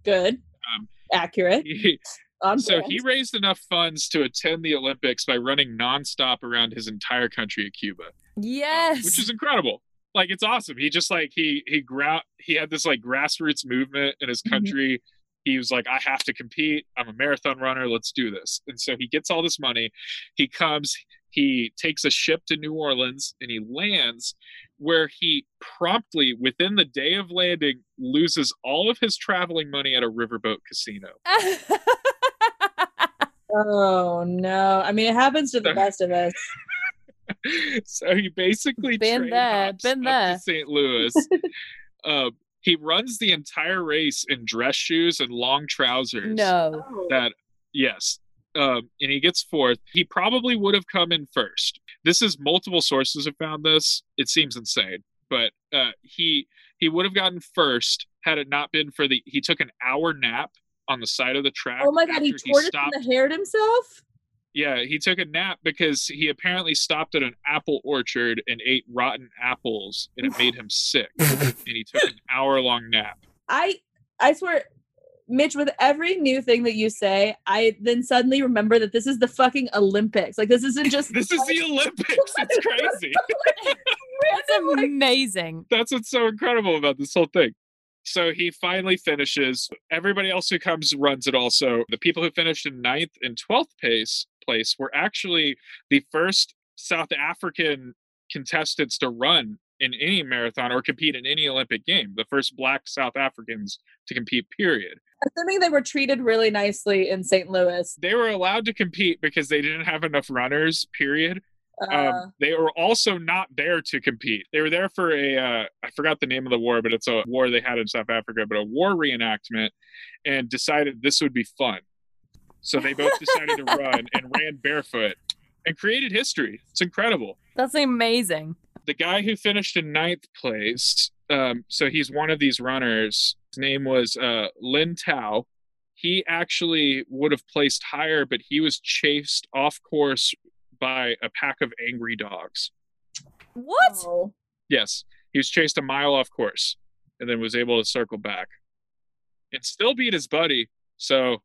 [SPEAKER 2] Good.
[SPEAKER 3] Um,
[SPEAKER 2] Accurate.
[SPEAKER 3] He, so he raised enough funds to attend the Olympics by running nonstop around his entire country of Cuba,
[SPEAKER 1] Yes.
[SPEAKER 3] which is incredible. Like it's awesome. He just like he he gra- he had this like grassroots movement in his
[SPEAKER 2] Mhm.
[SPEAKER 3] country. He was like, I have to compete. I'm a marathon runner. Let's do this. And so he gets all this money. He comes. He takes a ship to New Orleans and he lands, where he promptly, within the day of landing, loses all of his traveling money at a riverboat casino.
[SPEAKER 2] Oh no! I mean, it happens to the best of us.
[SPEAKER 3] so he basically
[SPEAKER 1] Been there,
[SPEAKER 3] hops
[SPEAKER 1] been
[SPEAKER 3] up
[SPEAKER 1] there.
[SPEAKER 3] to St. Louis. um, he runs the entire race in dress shoes and long trousers.
[SPEAKER 1] no.
[SPEAKER 3] That yes, um, and he gets fourth. He probably would have come in first. This is multiple sources have found this. It seems insane, but uh, he he would have gotten first had it not been for the he took an hour nap on the side of the track.
[SPEAKER 2] Oh my god, he
[SPEAKER 3] after
[SPEAKER 2] tortured
[SPEAKER 3] stopped.
[SPEAKER 2] and haired himself.
[SPEAKER 3] Yeah, he took a nap because he apparently stopped at an apple orchard and ate rotten apples, and it made him sick. and he took an hour long nap.
[SPEAKER 2] I I swear, Mitch, with every new thing that you say, I then suddenly remember that this is the fucking Olympics. Like this isn't just
[SPEAKER 3] This is the Olympics. It's crazy.
[SPEAKER 1] That's amazing.
[SPEAKER 3] That's what's so incredible about this whole thing. So he finally finishes. Everybody else who comes runs it also. The people who finished in ninth and 12th place place were actually the first South African contestants to run in any marathon or compete in any Olympic game. The first black South Africans to compete, period.
[SPEAKER 2] assuming they were treated really nicely in St. Louis.
[SPEAKER 3] They were allowed to compete because they didn't have enough runners, period.
[SPEAKER 2] Uh,
[SPEAKER 3] um, they were also not there to compete. They were there for a uh, I forgot the name of the war, but it's a war they had in South Africa, but a war reenactment, and decided this would be fun. So they both decided to run and ran barefoot and created history. It's incredible.
[SPEAKER 1] That's amazing.
[SPEAKER 3] The guy who finished in ninth place, um, so he's one of these runners. His name was uh, Len Tau. He actually would have placed higher, but he was chased off course by a pack of angry dogs.
[SPEAKER 1] What?
[SPEAKER 2] oh,
[SPEAKER 3] Yes, he was chased a mile off course and then was able to circle back and still beat his buddy. So,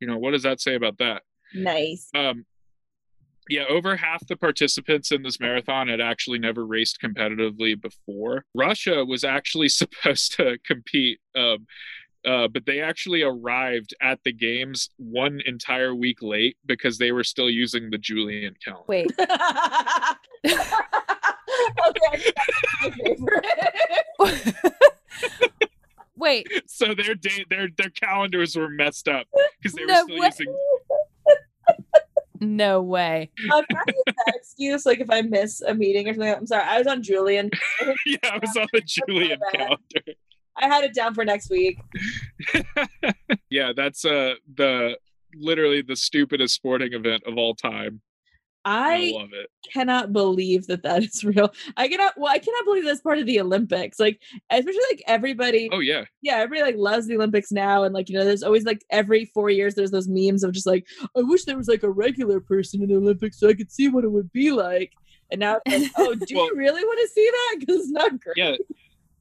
[SPEAKER 3] you know, what does that say about that?
[SPEAKER 2] nice.
[SPEAKER 3] Um, yeah, over half the participants in this marathon had actually never raced competitively before. Russia was actually supposed to compete, um, uh, but they actually arrived at the games one entire week late because they were still using the Julian calendar.
[SPEAKER 1] Wait.
[SPEAKER 2] okay, I think that's my favorite.
[SPEAKER 1] Wait.
[SPEAKER 3] So their day, their their calendars were messed up because they were
[SPEAKER 1] No
[SPEAKER 3] still
[SPEAKER 1] way.
[SPEAKER 3] using
[SPEAKER 1] No way.
[SPEAKER 2] Um, that excuse? Like if I miss a meeting or something, I'm sorry. I was on Julian.
[SPEAKER 3] yeah, I was on the Julian calendar.
[SPEAKER 2] I had it down for next week.
[SPEAKER 3] yeah, that's uh the literally the stupidest sporting event of all time. I
[SPEAKER 2] I
[SPEAKER 3] love it.
[SPEAKER 2] cannot believe that that is real. I cannot. Well, I cannot believe that's part of the Olympics. Like, especially like everybody.
[SPEAKER 3] Oh yeah,
[SPEAKER 2] yeah, everybody like loves the Olympics now, and like you know, there's always like every four years there's those memes of just like, I wish there was like a regular person in the Olympics so I could see what it would be like. And now, it's like, oh, do
[SPEAKER 3] Well-
[SPEAKER 2] you really want to see that? Because it's not great.
[SPEAKER 3] yeah.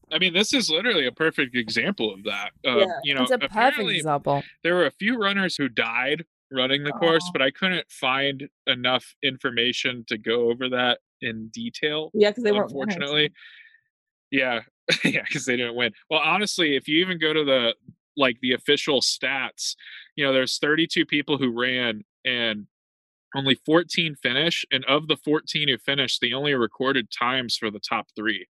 [SPEAKER 3] I mean, this is literally a perfect example of that. Uh,
[SPEAKER 2] Yeah.
[SPEAKER 3] You know,
[SPEAKER 1] It's a perfect example.
[SPEAKER 3] there were a few runners who died running the course,
[SPEAKER 2] Aw.
[SPEAKER 3] but I couldn't find enough information to go over that in detail.
[SPEAKER 2] Yeah, because they weren't.
[SPEAKER 3] unfortunately. Yeah, yeah, because they didn't win. Well, honestly, if you even go to the like the official stats, you know, there's 32 people who ran and only 14 finish, and of the 14 who finished, they only recorded times for the top three.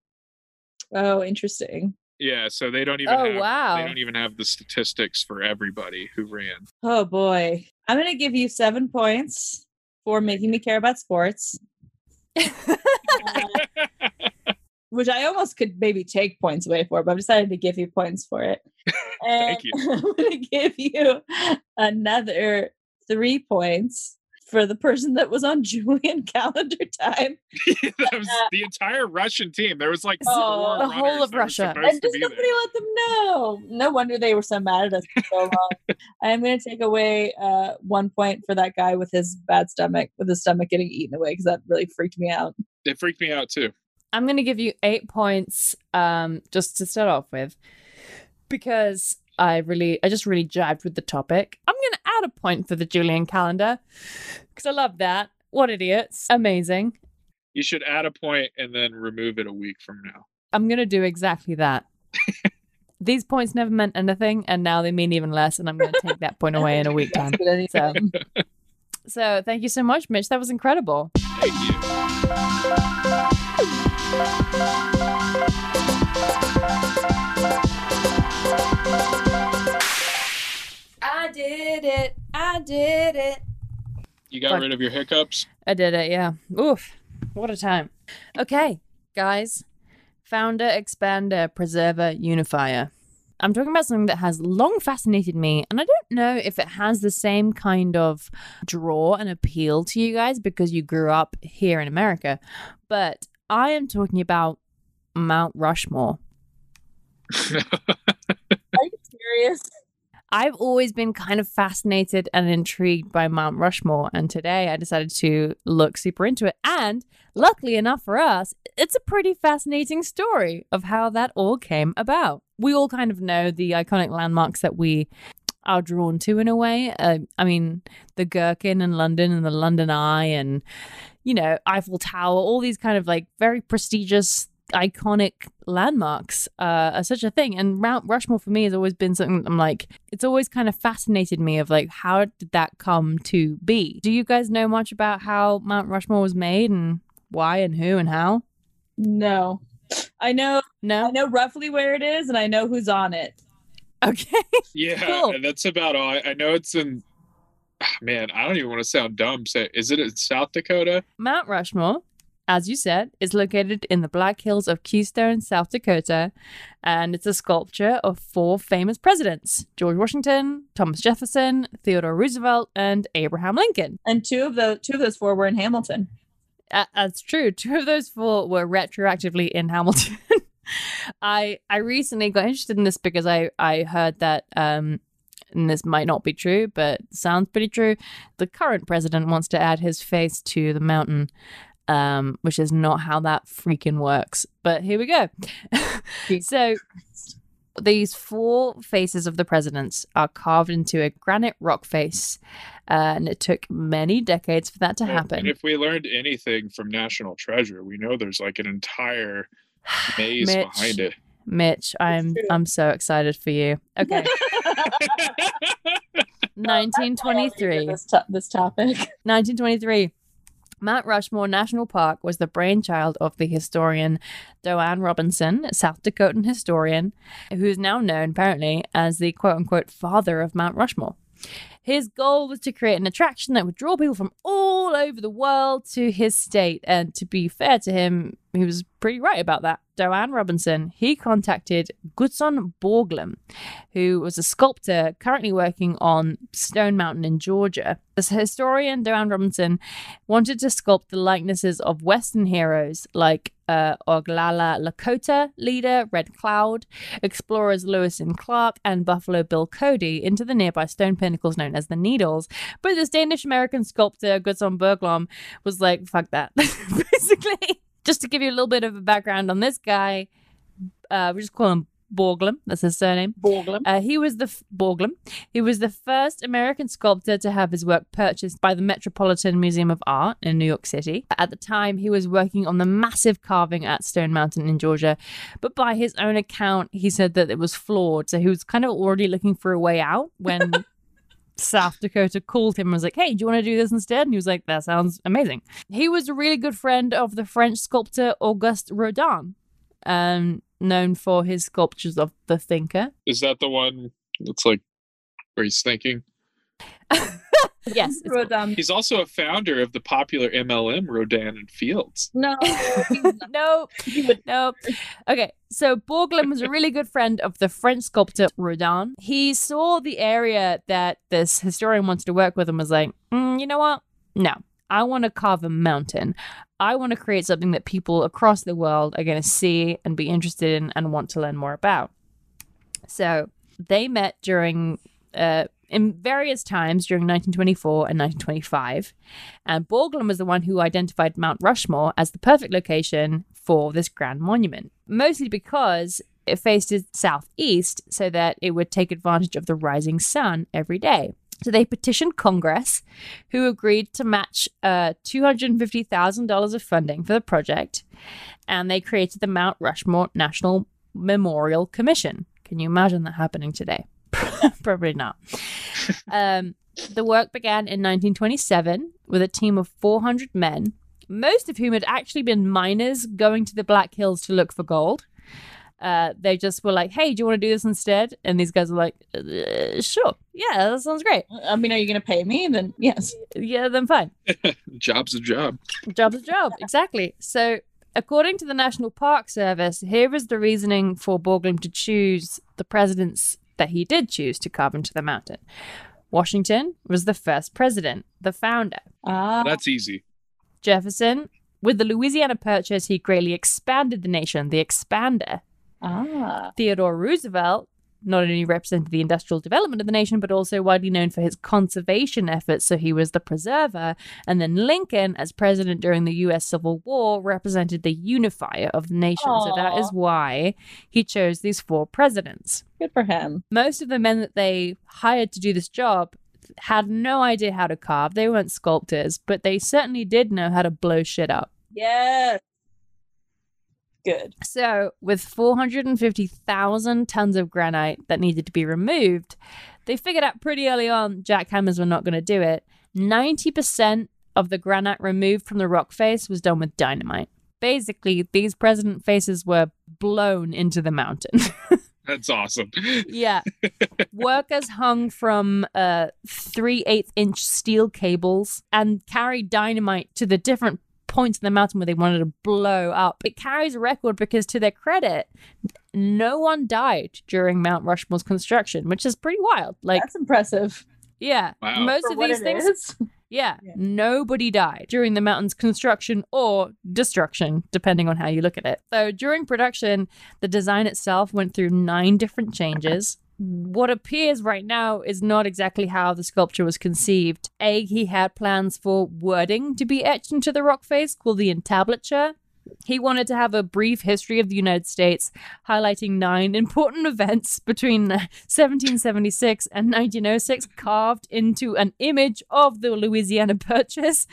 [SPEAKER 2] Oh, interesting.
[SPEAKER 3] Yeah, so they don't even
[SPEAKER 1] Oh,
[SPEAKER 3] have they don't even have the statistics for everybody who ran.
[SPEAKER 2] Oh boy, I'm gonna give you seven points for making me care about sports. Uh, which I almost could maybe take points away for, but I've decided to give you points for it. And
[SPEAKER 3] Thank you.
[SPEAKER 2] I'm going to give you another three points for the person that was on Julian calendar time.
[SPEAKER 3] that was the entire Russian team. There was like
[SPEAKER 2] Oh,
[SPEAKER 3] four
[SPEAKER 1] the whole of Russia.
[SPEAKER 2] And
[SPEAKER 3] to
[SPEAKER 2] just
[SPEAKER 3] be
[SPEAKER 2] nobody
[SPEAKER 3] there.
[SPEAKER 2] let them know. No wonder they were so mad at us for so long. I'm going to take away uh, one point for that guy with his bad stomach, with his stomach getting eaten away, because that really freaked me out.
[SPEAKER 3] It freaked me out too.
[SPEAKER 1] I'm going to give you eight points um, just to start off with because I really, I just really jived with the topic. I'm going to add a point for the Julian calendar because I love that. What idiots. Amazing.
[SPEAKER 3] You should add a point and then remove it a week from now.
[SPEAKER 1] I'm going to do exactly that. These points never meant anything and now they mean even less. And I'm going to take that point away in a week time.
[SPEAKER 2] That's what I need.
[SPEAKER 1] So, so thank you so much, Mitch. That was incredible.
[SPEAKER 3] Thank you.
[SPEAKER 1] Did it. I did it.
[SPEAKER 3] You got
[SPEAKER 1] Fuck.
[SPEAKER 3] rid of your hiccups.
[SPEAKER 1] I did it, yeah. Oof. What a time. Okay, guys. Founder, expander, preserver, unifier. I'm talking about something that has long fascinated me, and I don't know if it has the same kind of draw and appeal to you guys because you grew up here in America, but I am talking about Mount Rushmore.
[SPEAKER 2] Are you serious?
[SPEAKER 1] I've always been kind of fascinated and intrigued by Mount Rushmore, and today I decided to look super into it. And luckily enough for us, it's a pretty fascinating story of how that all came about. We all kind of know the iconic landmarks that we are drawn to in a way. Uh, I mean, the Gherkin in London and the London Eye, and you know, Eiffel Tower, all these kind of like very prestigious iconic landmarks uh, are such a thing. And Mount Rushmore for me has always been something I'm like, it's always kind of fascinated me of like, how did that come to be? Do you guys know much about how Mount Rushmore was made and why and who and how?
[SPEAKER 2] No. I know
[SPEAKER 1] no I
[SPEAKER 2] know roughly where it is and I know who's on it.
[SPEAKER 1] Okay.
[SPEAKER 3] Yeah,
[SPEAKER 1] Cool.
[SPEAKER 3] and that's about all. I, I know it's in. ah, Man, I don't even want to sound dumb. So is it in South Dakota?
[SPEAKER 1] Mount Rushmore, as you said, is located in the Black Hills of Keystone, South Dakota, and it's a sculpture of four famous presidents George Washington, Thomas Jefferson, Theodore Roosevelt, and Abraham Lincoln.
[SPEAKER 2] And two of the two of those four were in Hamilton.
[SPEAKER 1] Uh, that's true. Two of those four were retroactively in Hamilton. I I recently got interested in this because I I heard that um and this might not be true, but sounds pretty true. The current president wants to add his face to the mountain, um, which is not how that freaking works. But here we go. so these four faces of the presidents are carved into a granite rock face, uh, and it took many decades for that to happen.
[SPEAKER 3] And if we learned anything from National Treasure, we know there's like an entire maze
[SPEAKER 1] Mitch.
[SPEAKER 3] behind it.
[SPEAKER 1] Mitch, I'm. I'm so excited for you. Okay, 1923.
[SPEAKER 2] This, to- this topic.
[SPEAKER 1] 1923. Mount Rushmore National Park was the brainchild of the historian Doane Robinson, a South Dakotan historian, who is now known apparently as the quote unquote father of Mount Rushmore. His goal was to create an attraction that would draw people from all over the world to his state. And to be fair to him, he was pretty right about that. Doane Robinson, he contacted Gutzon Borglum, who was a sculptor currently working on Stone Mountain in Georgia. This historian, Doane Robinson, wanted to sculpt the likenesses of Western heroes like uh, Oglala Lakota leader Red Cloud, explorers Lewis and Clark, and Buffalo Bill Cody into the nearby stone pinnacles known as the Needles. But this Danish American sculptor, Gutzon Borglum, was like, fuck that, basically. Just to give you a little bit of a background on this guy, uh, we just call him Borglum. That's his surname.
[SPEAKER 2] Borglum.
[SPEAKER 1] Uh, he was the f- Borglum. He was the first American sculptor to have his work purchased by the Metropolitan Museum of Art in New York City. At the time, he was working on the massive carving at Stone Mountain in Georgia, but by his own account, he said that it was flawed. So he was kind of already looking for a way out when. South Dakota called him and was like, Hey, do you want to do this instead? And he was like, That sounds amazing. He was a really good friend of the French sculptor Auguste Rodin, um, known for his sculptures of the Thinker.
[SPEAKER 3] Is that the one that's like where he's thinking?
[SPEAKER 1] Yes.
[SPEAKER 2] Rodin.
[SPEAKER 3] He's also a founder of the popular MLM Rodan and Fields.
[SPEAKER 2] No. he's not.
[SPEAKER 1] no, no. Okay, so Borglum was a really good friend of the French sculptor Rodin. He saw the area that this historian wanted to work with and was like, "Mm, you know what? No, I want to carve a mountain. I want to create something that people across the world are going to see and be interested in and want to learn more about. So they met during, uh, in various times during 1924 and 1925. And Borglum was the one who identified Mount Rushmore as the perfect location for this grand monument, mostly because it faced southeast so that it would take advantage of the rising sun every day. So they petitioned Congress, who agreed to match uh, $250,000 of funding for the project, and they created the Mount Rushmore National Memorial Commission. Can you imagine that happening today? Probably not. Um, the work began in 1927 with a team of 400 men, most of whom had actually been miners going to the Black Hills to look for gold. Uh, they just were like, "Hey, do you want to do this instead?" And these guys were like, uh, "Sure, yeah, that sounds great.
[SPEAKER 2] I mean, are you going to pay me? Then yes.
[SPEAKER 1] Yeah, then fine.
[SPEAKER 3] Job's a job.
[SPEAKER 1] Job's a job, exactly." So, according to the National Park Service, here is the reasoning for Borglum to choose the presidents that he did choose to carve into the mountain. Washington was the first president, the founder.
[SPEAKER 2] Ah,
[SPEAKER 3] That's easy.
[SPEAKER 1] Jefferson, with the Louisiana Purchase, he greatly expanded the nation, the expander.
[SPEAKER 2] Ah.
[SPEAKER 1] Theodore Roosevelt not only represented the industrial development of the nation, but also widely known for his conservation efforts. So he was the preserver. And then Lincoln, as president during the US Civil War, represented the unifier of the nation. So that is why he chose these four presidents.
[SPEAKER 2] Good for him.
[SPEAKER 1] Most of the men that they hired to do this job had no idea how to carve. They weren't sculptors, but they certainly did know how to blow shit up.
[SPEAKER 2] Yes. Good.
[SPEAKER 1] So, with 450,000 tons of granite that needed to be removed, they figured out pretty early on jackhammers were not going to do it. 90% of the granite removed from the rock face was done with dynamite. Basically, these president faces were blown into the mountain.
[SPEAKER 3] That's awesome.
[SPEAKER 1] yeah. Workers hung from uh, three eighth inch steel cables and carried dynamite to the different points in the mountain where they wanted to blow up. It carries a record because, to their credit, no one died during Mount Rushmore's construction, which is pretty wild. Like,
[SPEAKER 2] That's impressive.
[SPEAKER 1] yeah,
[SPEAKER 3] Wow.
[SPEAKER 1] most
[SPEAKER 2] For
[SPEAKER 1] of these things,
[SPEAKER 2] is.
[SPEAKER 1] yeah,
[SPEAKER 2] Yeah.
[SPEAKER 1] nobody died during the mountain's construction or destruction, depending on how you look at it. So during production, the design itself went through nine different changes. What appears right now is not exactly how the sculpture was conceived. A, he had plans for wording to be etched into the rock face called the entablature. He wanted to have a brief history of the United States, highlighting nine important events between 1776 and 1906, carved into an image of the Louisiana Purchase.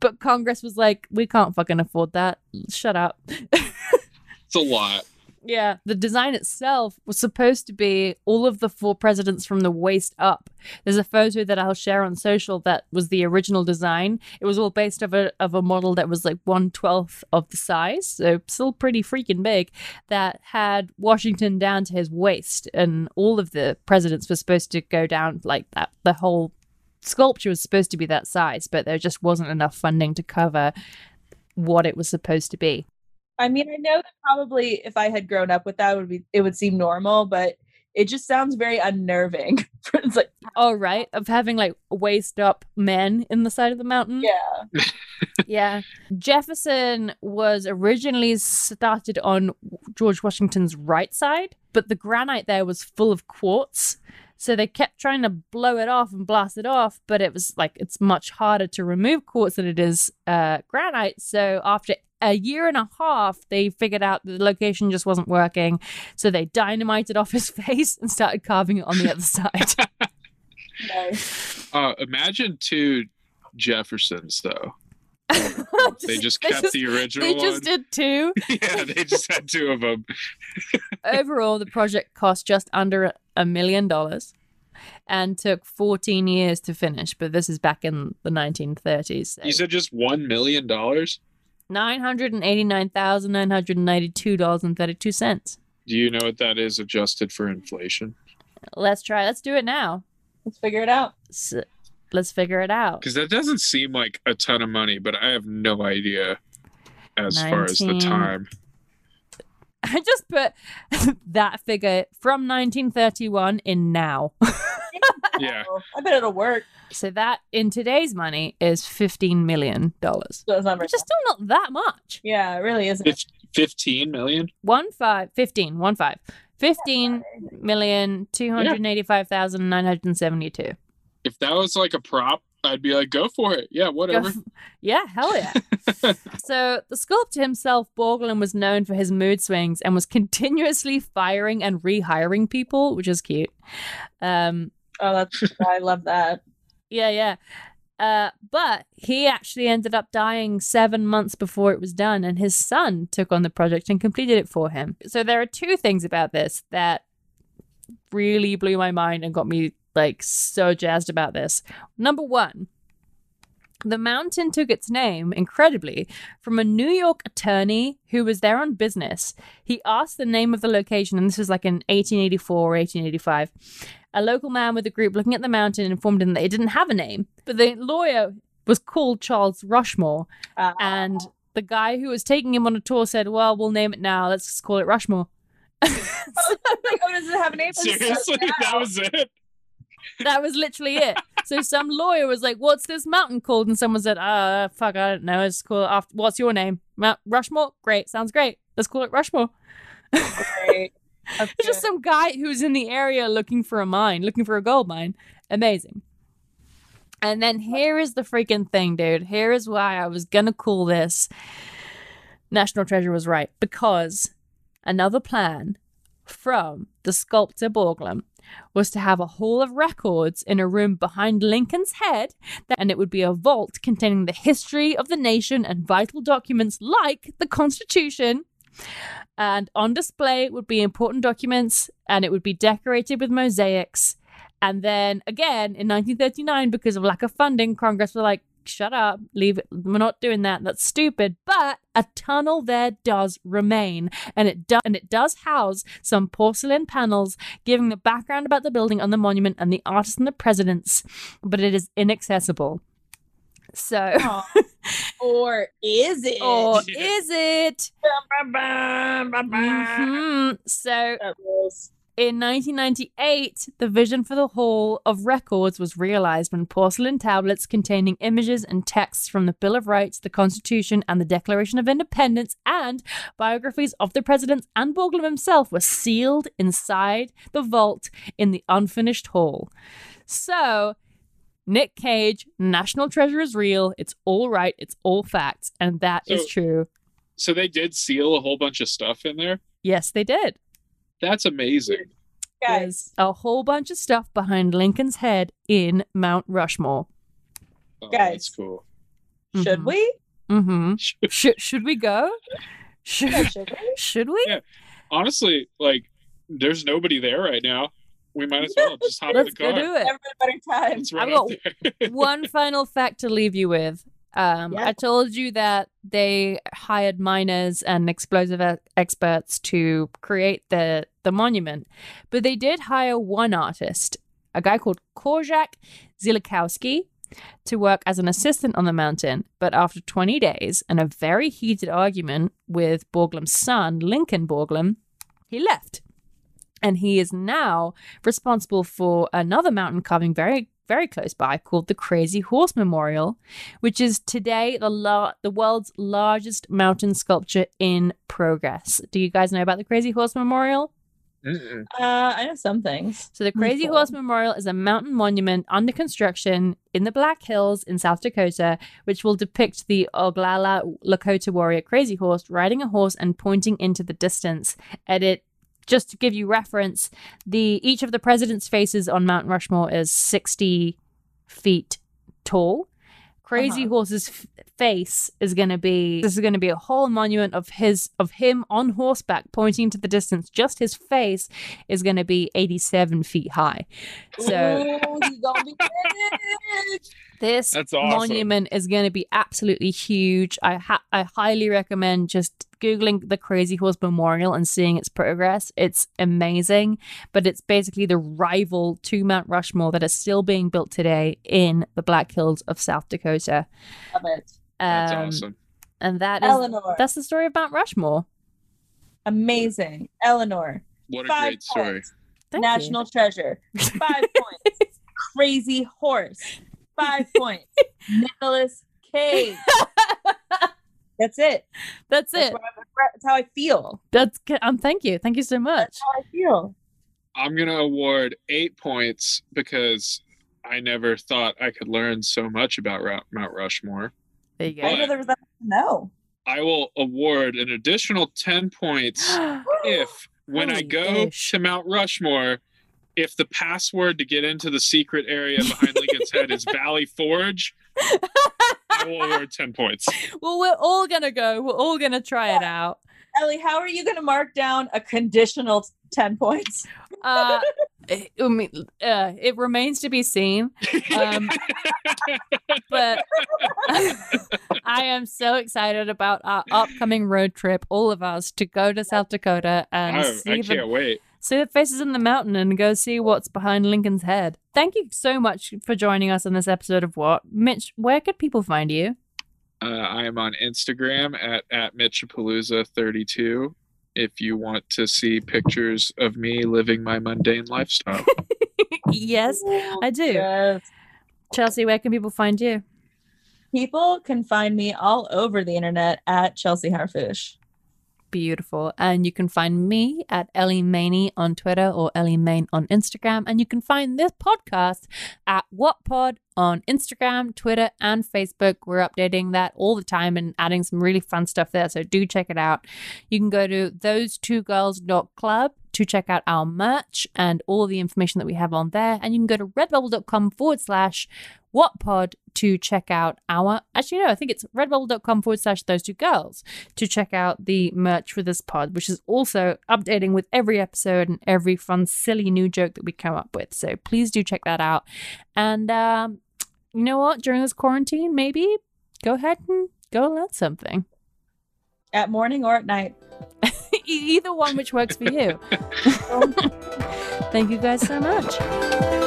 [SPEAKER 1] But Congress was like, we can't fucking afford that. Shut up.
[SPEAKER 3] It's a lot.
[SPEAKER 1] Yeah. The design itself was supposed to be all of the four presidents from the waist up. There's a photo that I'll share on social that was the original design. It was all based of a of a model that was like one twelfth of the size, so still pretty freaking big. That had Washington down to his waist, and all of the presidents were supposed to go down like that. The whole sculpture was supposed to be that size, but there just wasn't enough funding to cover what it was supposed to be.
[SPEAKER 2] I mean, I know that probably if I had grown up with that, it would be it would seem normal, but it just sounds very unnerving. it's like,
[SPEAKER 1] Oh, right. Of having like waist up men in the side of the mountain.
[SPEAKER 2] yeah,
[SPEAKER 1] Yeah. Jefferson was originally started on George Washington's right side, but the granite there was full of quartz. So they kept trying to blow it off and blast it off, but it was like it's much harder to remove quartz than it is uh, granite. So after a year and a half, they figured out that the location just wasn't working. So they dynamited off his face and started carving it on the other side.
[SPEAKER 2] nice.
[SPEAKER 3] Uh, imagine two Jeffersons though. They just kept the original
[SPEAKER 1] They
[SPEAKER 3] one.
[SPEAKER 1] just did two.
[SPEAKER 3] yeah, they just had two of them.
[SPEAKER 1] Overall, the project cost just under a million dollars and took 14 years to finish, but this is back in the 1930s. so
[SPEAKER 3] You said just one million dollars.
[SPEAKER 1] $989,992.32.
[SPEAKER 3] Do you know what that is adjusted for inflation?
[SPEAKER 1] Let's try. Let's do it now.
[SPEAKER 2] Let's figure it out.
[SPEAKER 1] S let's figure it out.
[SPEAKER 3] Because that doesn't seem like a ton of money, but I have no idea as far as the time.
[SPEAKER 1] I just put that figure from 1931 in now.
[SPEAKER 3] Yeah.
[SPEAKER 2] I bet it'll work.
[SPEAKER 1] So that in today's money is $15 million, which
[SPEAKER 2] those numbers.
[SPEAKER 1] is still not that much.
[SPEAKER 2] yeah, it really isn't.
[SPEAKER 3] Fif- Fifteen million.
[SPEAKER 1] One five, 15, one five. 15 million two hundred eighty-five thousand nine hundred seventy-two.
[SPEAKER 3] If that was like a prop, I'd be like, go for it. Yeah, whatever.
[SPEAKER 1] yeah, hell yeah. so the sculptor himself, Borglum, was known for his mood swings and was continuously firing and rehiring people, which is cute. Um,
[SPEAKER 2] Oh, that's I love that.
[SPEAKER 1] yeah, yeah. Uh, but he actually ended up dying seven months before it was done, and his son took on the project and completed it for him. So there are two things about this that really blew my mind and got me like so jazzed about this. Number one, the mountain took its name, incredibly, from a New York attorney who was there on business. He asked the name of the location, and this was like in 1884 or 1885. A local man with a group looking at the mountain informed him that it didn't have a name, but the lawyer was called Charles Rushmore,
[SPEAKER 2] Uh,
[SPEAKER 1] and the guy who was taking him on a tour said, "Well, we'll name it now. Let's just call it Rushmore."
[SPEAKER 2] like, oh, does it have a name?
[SPEAKER 3] Seriously, that was it.
[SPEAKER 1] That was literally it. So some lawyer was like, "What's this mountain called?" And someone said, "Uh, fuck, I don't know. Let's call it after. What's your name? Mount Rushmore. Great, sounds great. Let's call it Rushmore."
[SPEAKER 2] Great. That's
[SPEAKER 1] It's just some guy who's in the area looking for a mine, looking for a gold mine. Amazing. And then here is the freaking thing, dude. Here is why I was gonna call this National Treasure was right. Because another plan from the sculptor Borglum was to have a hall of records in a room behind Lincoln's head, and it would be a vault containing the history of the nation and vital documents like the Constitution. And on display would be important documents, and it would be decorated with mosaics. And then again in 1939, because of lack of funding, Congress were like, shut up, leave it. We're not doing that. That's stupid. But a tunnel there does remain, and it does and it does house some porcelain panels giving the background about the building and the monument and the artists and the presidents, but it is inaccessible. So,
[SPEAKER 2] Aw. or is it?
[SPEAKER 1] or is it? Mhm. So,
[SPEAKER 2] That rules.
[SPEAKER 1] In 1998, the vision for the Hall of Records was realized when porcelain tablets containing images and texts from the Bill of Rights, the Constitution, and the Declaration of Independence, and biographies of the presidents and Borglum himself were sealed inside the vault in the unfinished hall. So, Nick Cage, National Treasure is real. It's all right. It's all facts. And that is
[SPEAKER 3] So-
[SPEAKER 1] true.
[SPEAKER 3] So they did seal a whole bunch of stuff in there.
[SPEAKER 1] Yes, they did.
[SPEAKER 3] That's amazing.
[SPEAKER 2] Guys,
[SPEAKER 1] There's a whole bunch of stuff behind Lincoln's head in Mount Rushmore.
[SPEAKER 3] Oh,
[SPEAKER 2] Guys.
[SPEAKER 3] that's cool.
[SPEAKER 2] should
[SPEAKER 1] Mhm.
[SPEAKER 2] we?
[SPEAKER 1] Mm-hmm. Should should we go? Should
[SPEAKER 2] Yeah, should we?
[SPEAKER 1] should we?
[SPEAKER 3] Yeah. Honestly, like, there's nobody there right now. We might as well just hop in the
[SPEAKER 1] car. Let's
[SPEAKER 3] car.
[SPEAKER 1] do it.
[SPEAKER 2] Never a better time.
[SPEAKER 3] Let's run
[SPEAKER 1] I've got. One final fact to leave you with. Um,
[SPEAKER 2] Yeah.
[SPEAKER 1] I told you that they hired miners and explosive e- experts to create the the monument, but they did hire one artist, a guy called Korczak Ziolkowski, to work as an assistant on the mountain. But after 20 days and a very heated argument with Borglum's son, Lincoln Borglum, he left. And he is now responsible for another mountain carving very, very close by called the Crazy Horse Memorial, which is today the la- the world's largest mountain sculpture in progress. Do you guys know about the Crazy Horse Memorial?
[SPEAKER 2] Uh, I know some things.
[SPEAKER 1] So the Crazy
[SPEAKER 2] Cool.
[SPEAKER 1] Horse Memorial is a mountain monument under construction in the Black Hills in South Dakota, which will depict the Oglala Lakota warrior Crazy Horse riding a horse and pointing into the distance. And it just to give you reference, the each of the president's faces on Mount Rushmore is 60 feet tall. Crazy
[SPEAKER 2] Uh-huh.
[SPEAKER 1] Horse's f- face is going to be this is going to be a whole monument of his of him on horseback pointing to the distance. Just his face is going to be 87 feet high. So
[SPEAKER 2] Ooh, he's gonna be big.
[SPEAKER 1] this
[SPEAKER 3] That's awesome.
[SPEAKER 1] monument is going to be absolutely huge. I ha- I highly recommend just googling the Crazy Horse Memorial and seeing its progress. It's amazing, but it's basically the rival to Mount Rushmore that is still being built today in the Black Hills of South Dakota.
[SPEAKER 2] Love it.
[SPEAKER 3] That's
[SPEAKER 1] Um,
[SPEAKER 3] awesome.
[SPEAKER 1] And that is
[SPEAKER 2] Eleanor,
[SPEAKER 1] that's the story of Mount Rushmore.
[SPEAKER 2] amazing. Eleanor,
[SPEAKER 3] What a
[SPEAKER 2] five
[SPEAKER 3] great story.
[SPEAKER 2] points.
[SPEAKER 1] Thank you.
[SPEAKER 2] National treasure. Five points. Crazy horse. Five points. Nicolas Cage. That's it.
[SPEAKER 1] That's
[SPEAKER 2] That's,
[SPEAKER 1] it.
[SPEAKER 2] that's how I feel.
[SPEAKER 1] That's good. Um, thank you. Thank you so much.
[SPEAKER 2] That's how I feel.
[SPEAKER 3] I'm gonna award eight points because I never thought I could learn so much about Ru- Mount Rushmore.
[SPEAKER 1] There you go.
[SPEAKER 2] didn't know there was that. No.
[SPEAKER 3] I will award an additional ten points if, when I go
[SPEAKER 1] ish.
[SPEAKER 3] to Mount Rushmore, if the password to get into the secret area behind Lincoln's Head is Valley Forge, I will award ten points.
[SPEAKER 1] well, we're all gonna go. We're all gonna try it out.
[SPEAKER 2] Ellie, how are you going to mark down a conditional 10 points?
[SPEAKER 1] Uh, I I mean, uh, it remains to be seen. Um, but I am so excited about our upcoming road trip, all of us, to go to South Dakota and
[SPEAKER 3] Oh,
[SPEAKER 1] see
[SPEAKER 3] I
[SPEAKER 1] the
[SPEAKER 3] can't wait.
[SPEAKER 1] See the faces in the mountain and go see what's behind Lincoln's head. Thank you so much for joining us on this episode of What, Mitch. Where could people find you?
[SPEAKER 3] Uh, I am on Instagram at at Mitchapalooza32. If you want to see pictures of me living my mundane lifestyle,
[SPEAKER 1] yes, I do.
[SPEAKER 2] Yes.
[SPEAKER 1] Chelsea, where can people find you?
[SPEAKER 2] People can find me all over the internet at Chelsea Harfish.
[SPEAKER 1] Beautiful. And you can find me at Ellie Maney on Twitter or Ellie Main on Instagram. And you can find this podcast at What Pod on Instagram, Twitter, and Facebook. We're updating that all the time and adding some really fun stuff there. So do check it out. You can go to those two girls.club to check out our merch and all the information that we have on there. And you can go to redbubble.com forward slash whatpod to check out our actually no i think it's redbubble.com forward slash those two girls to check out the merch for this pod which is also updating with every episode and every fun silly new joke that we come up with. So please do check that out. And um, you know what? During this quarantine maybe go ahead and go learn something.
[SPEAKER 2] At morning or at night.
[SPEAKER 1] either one which works for you. Thank you guys so much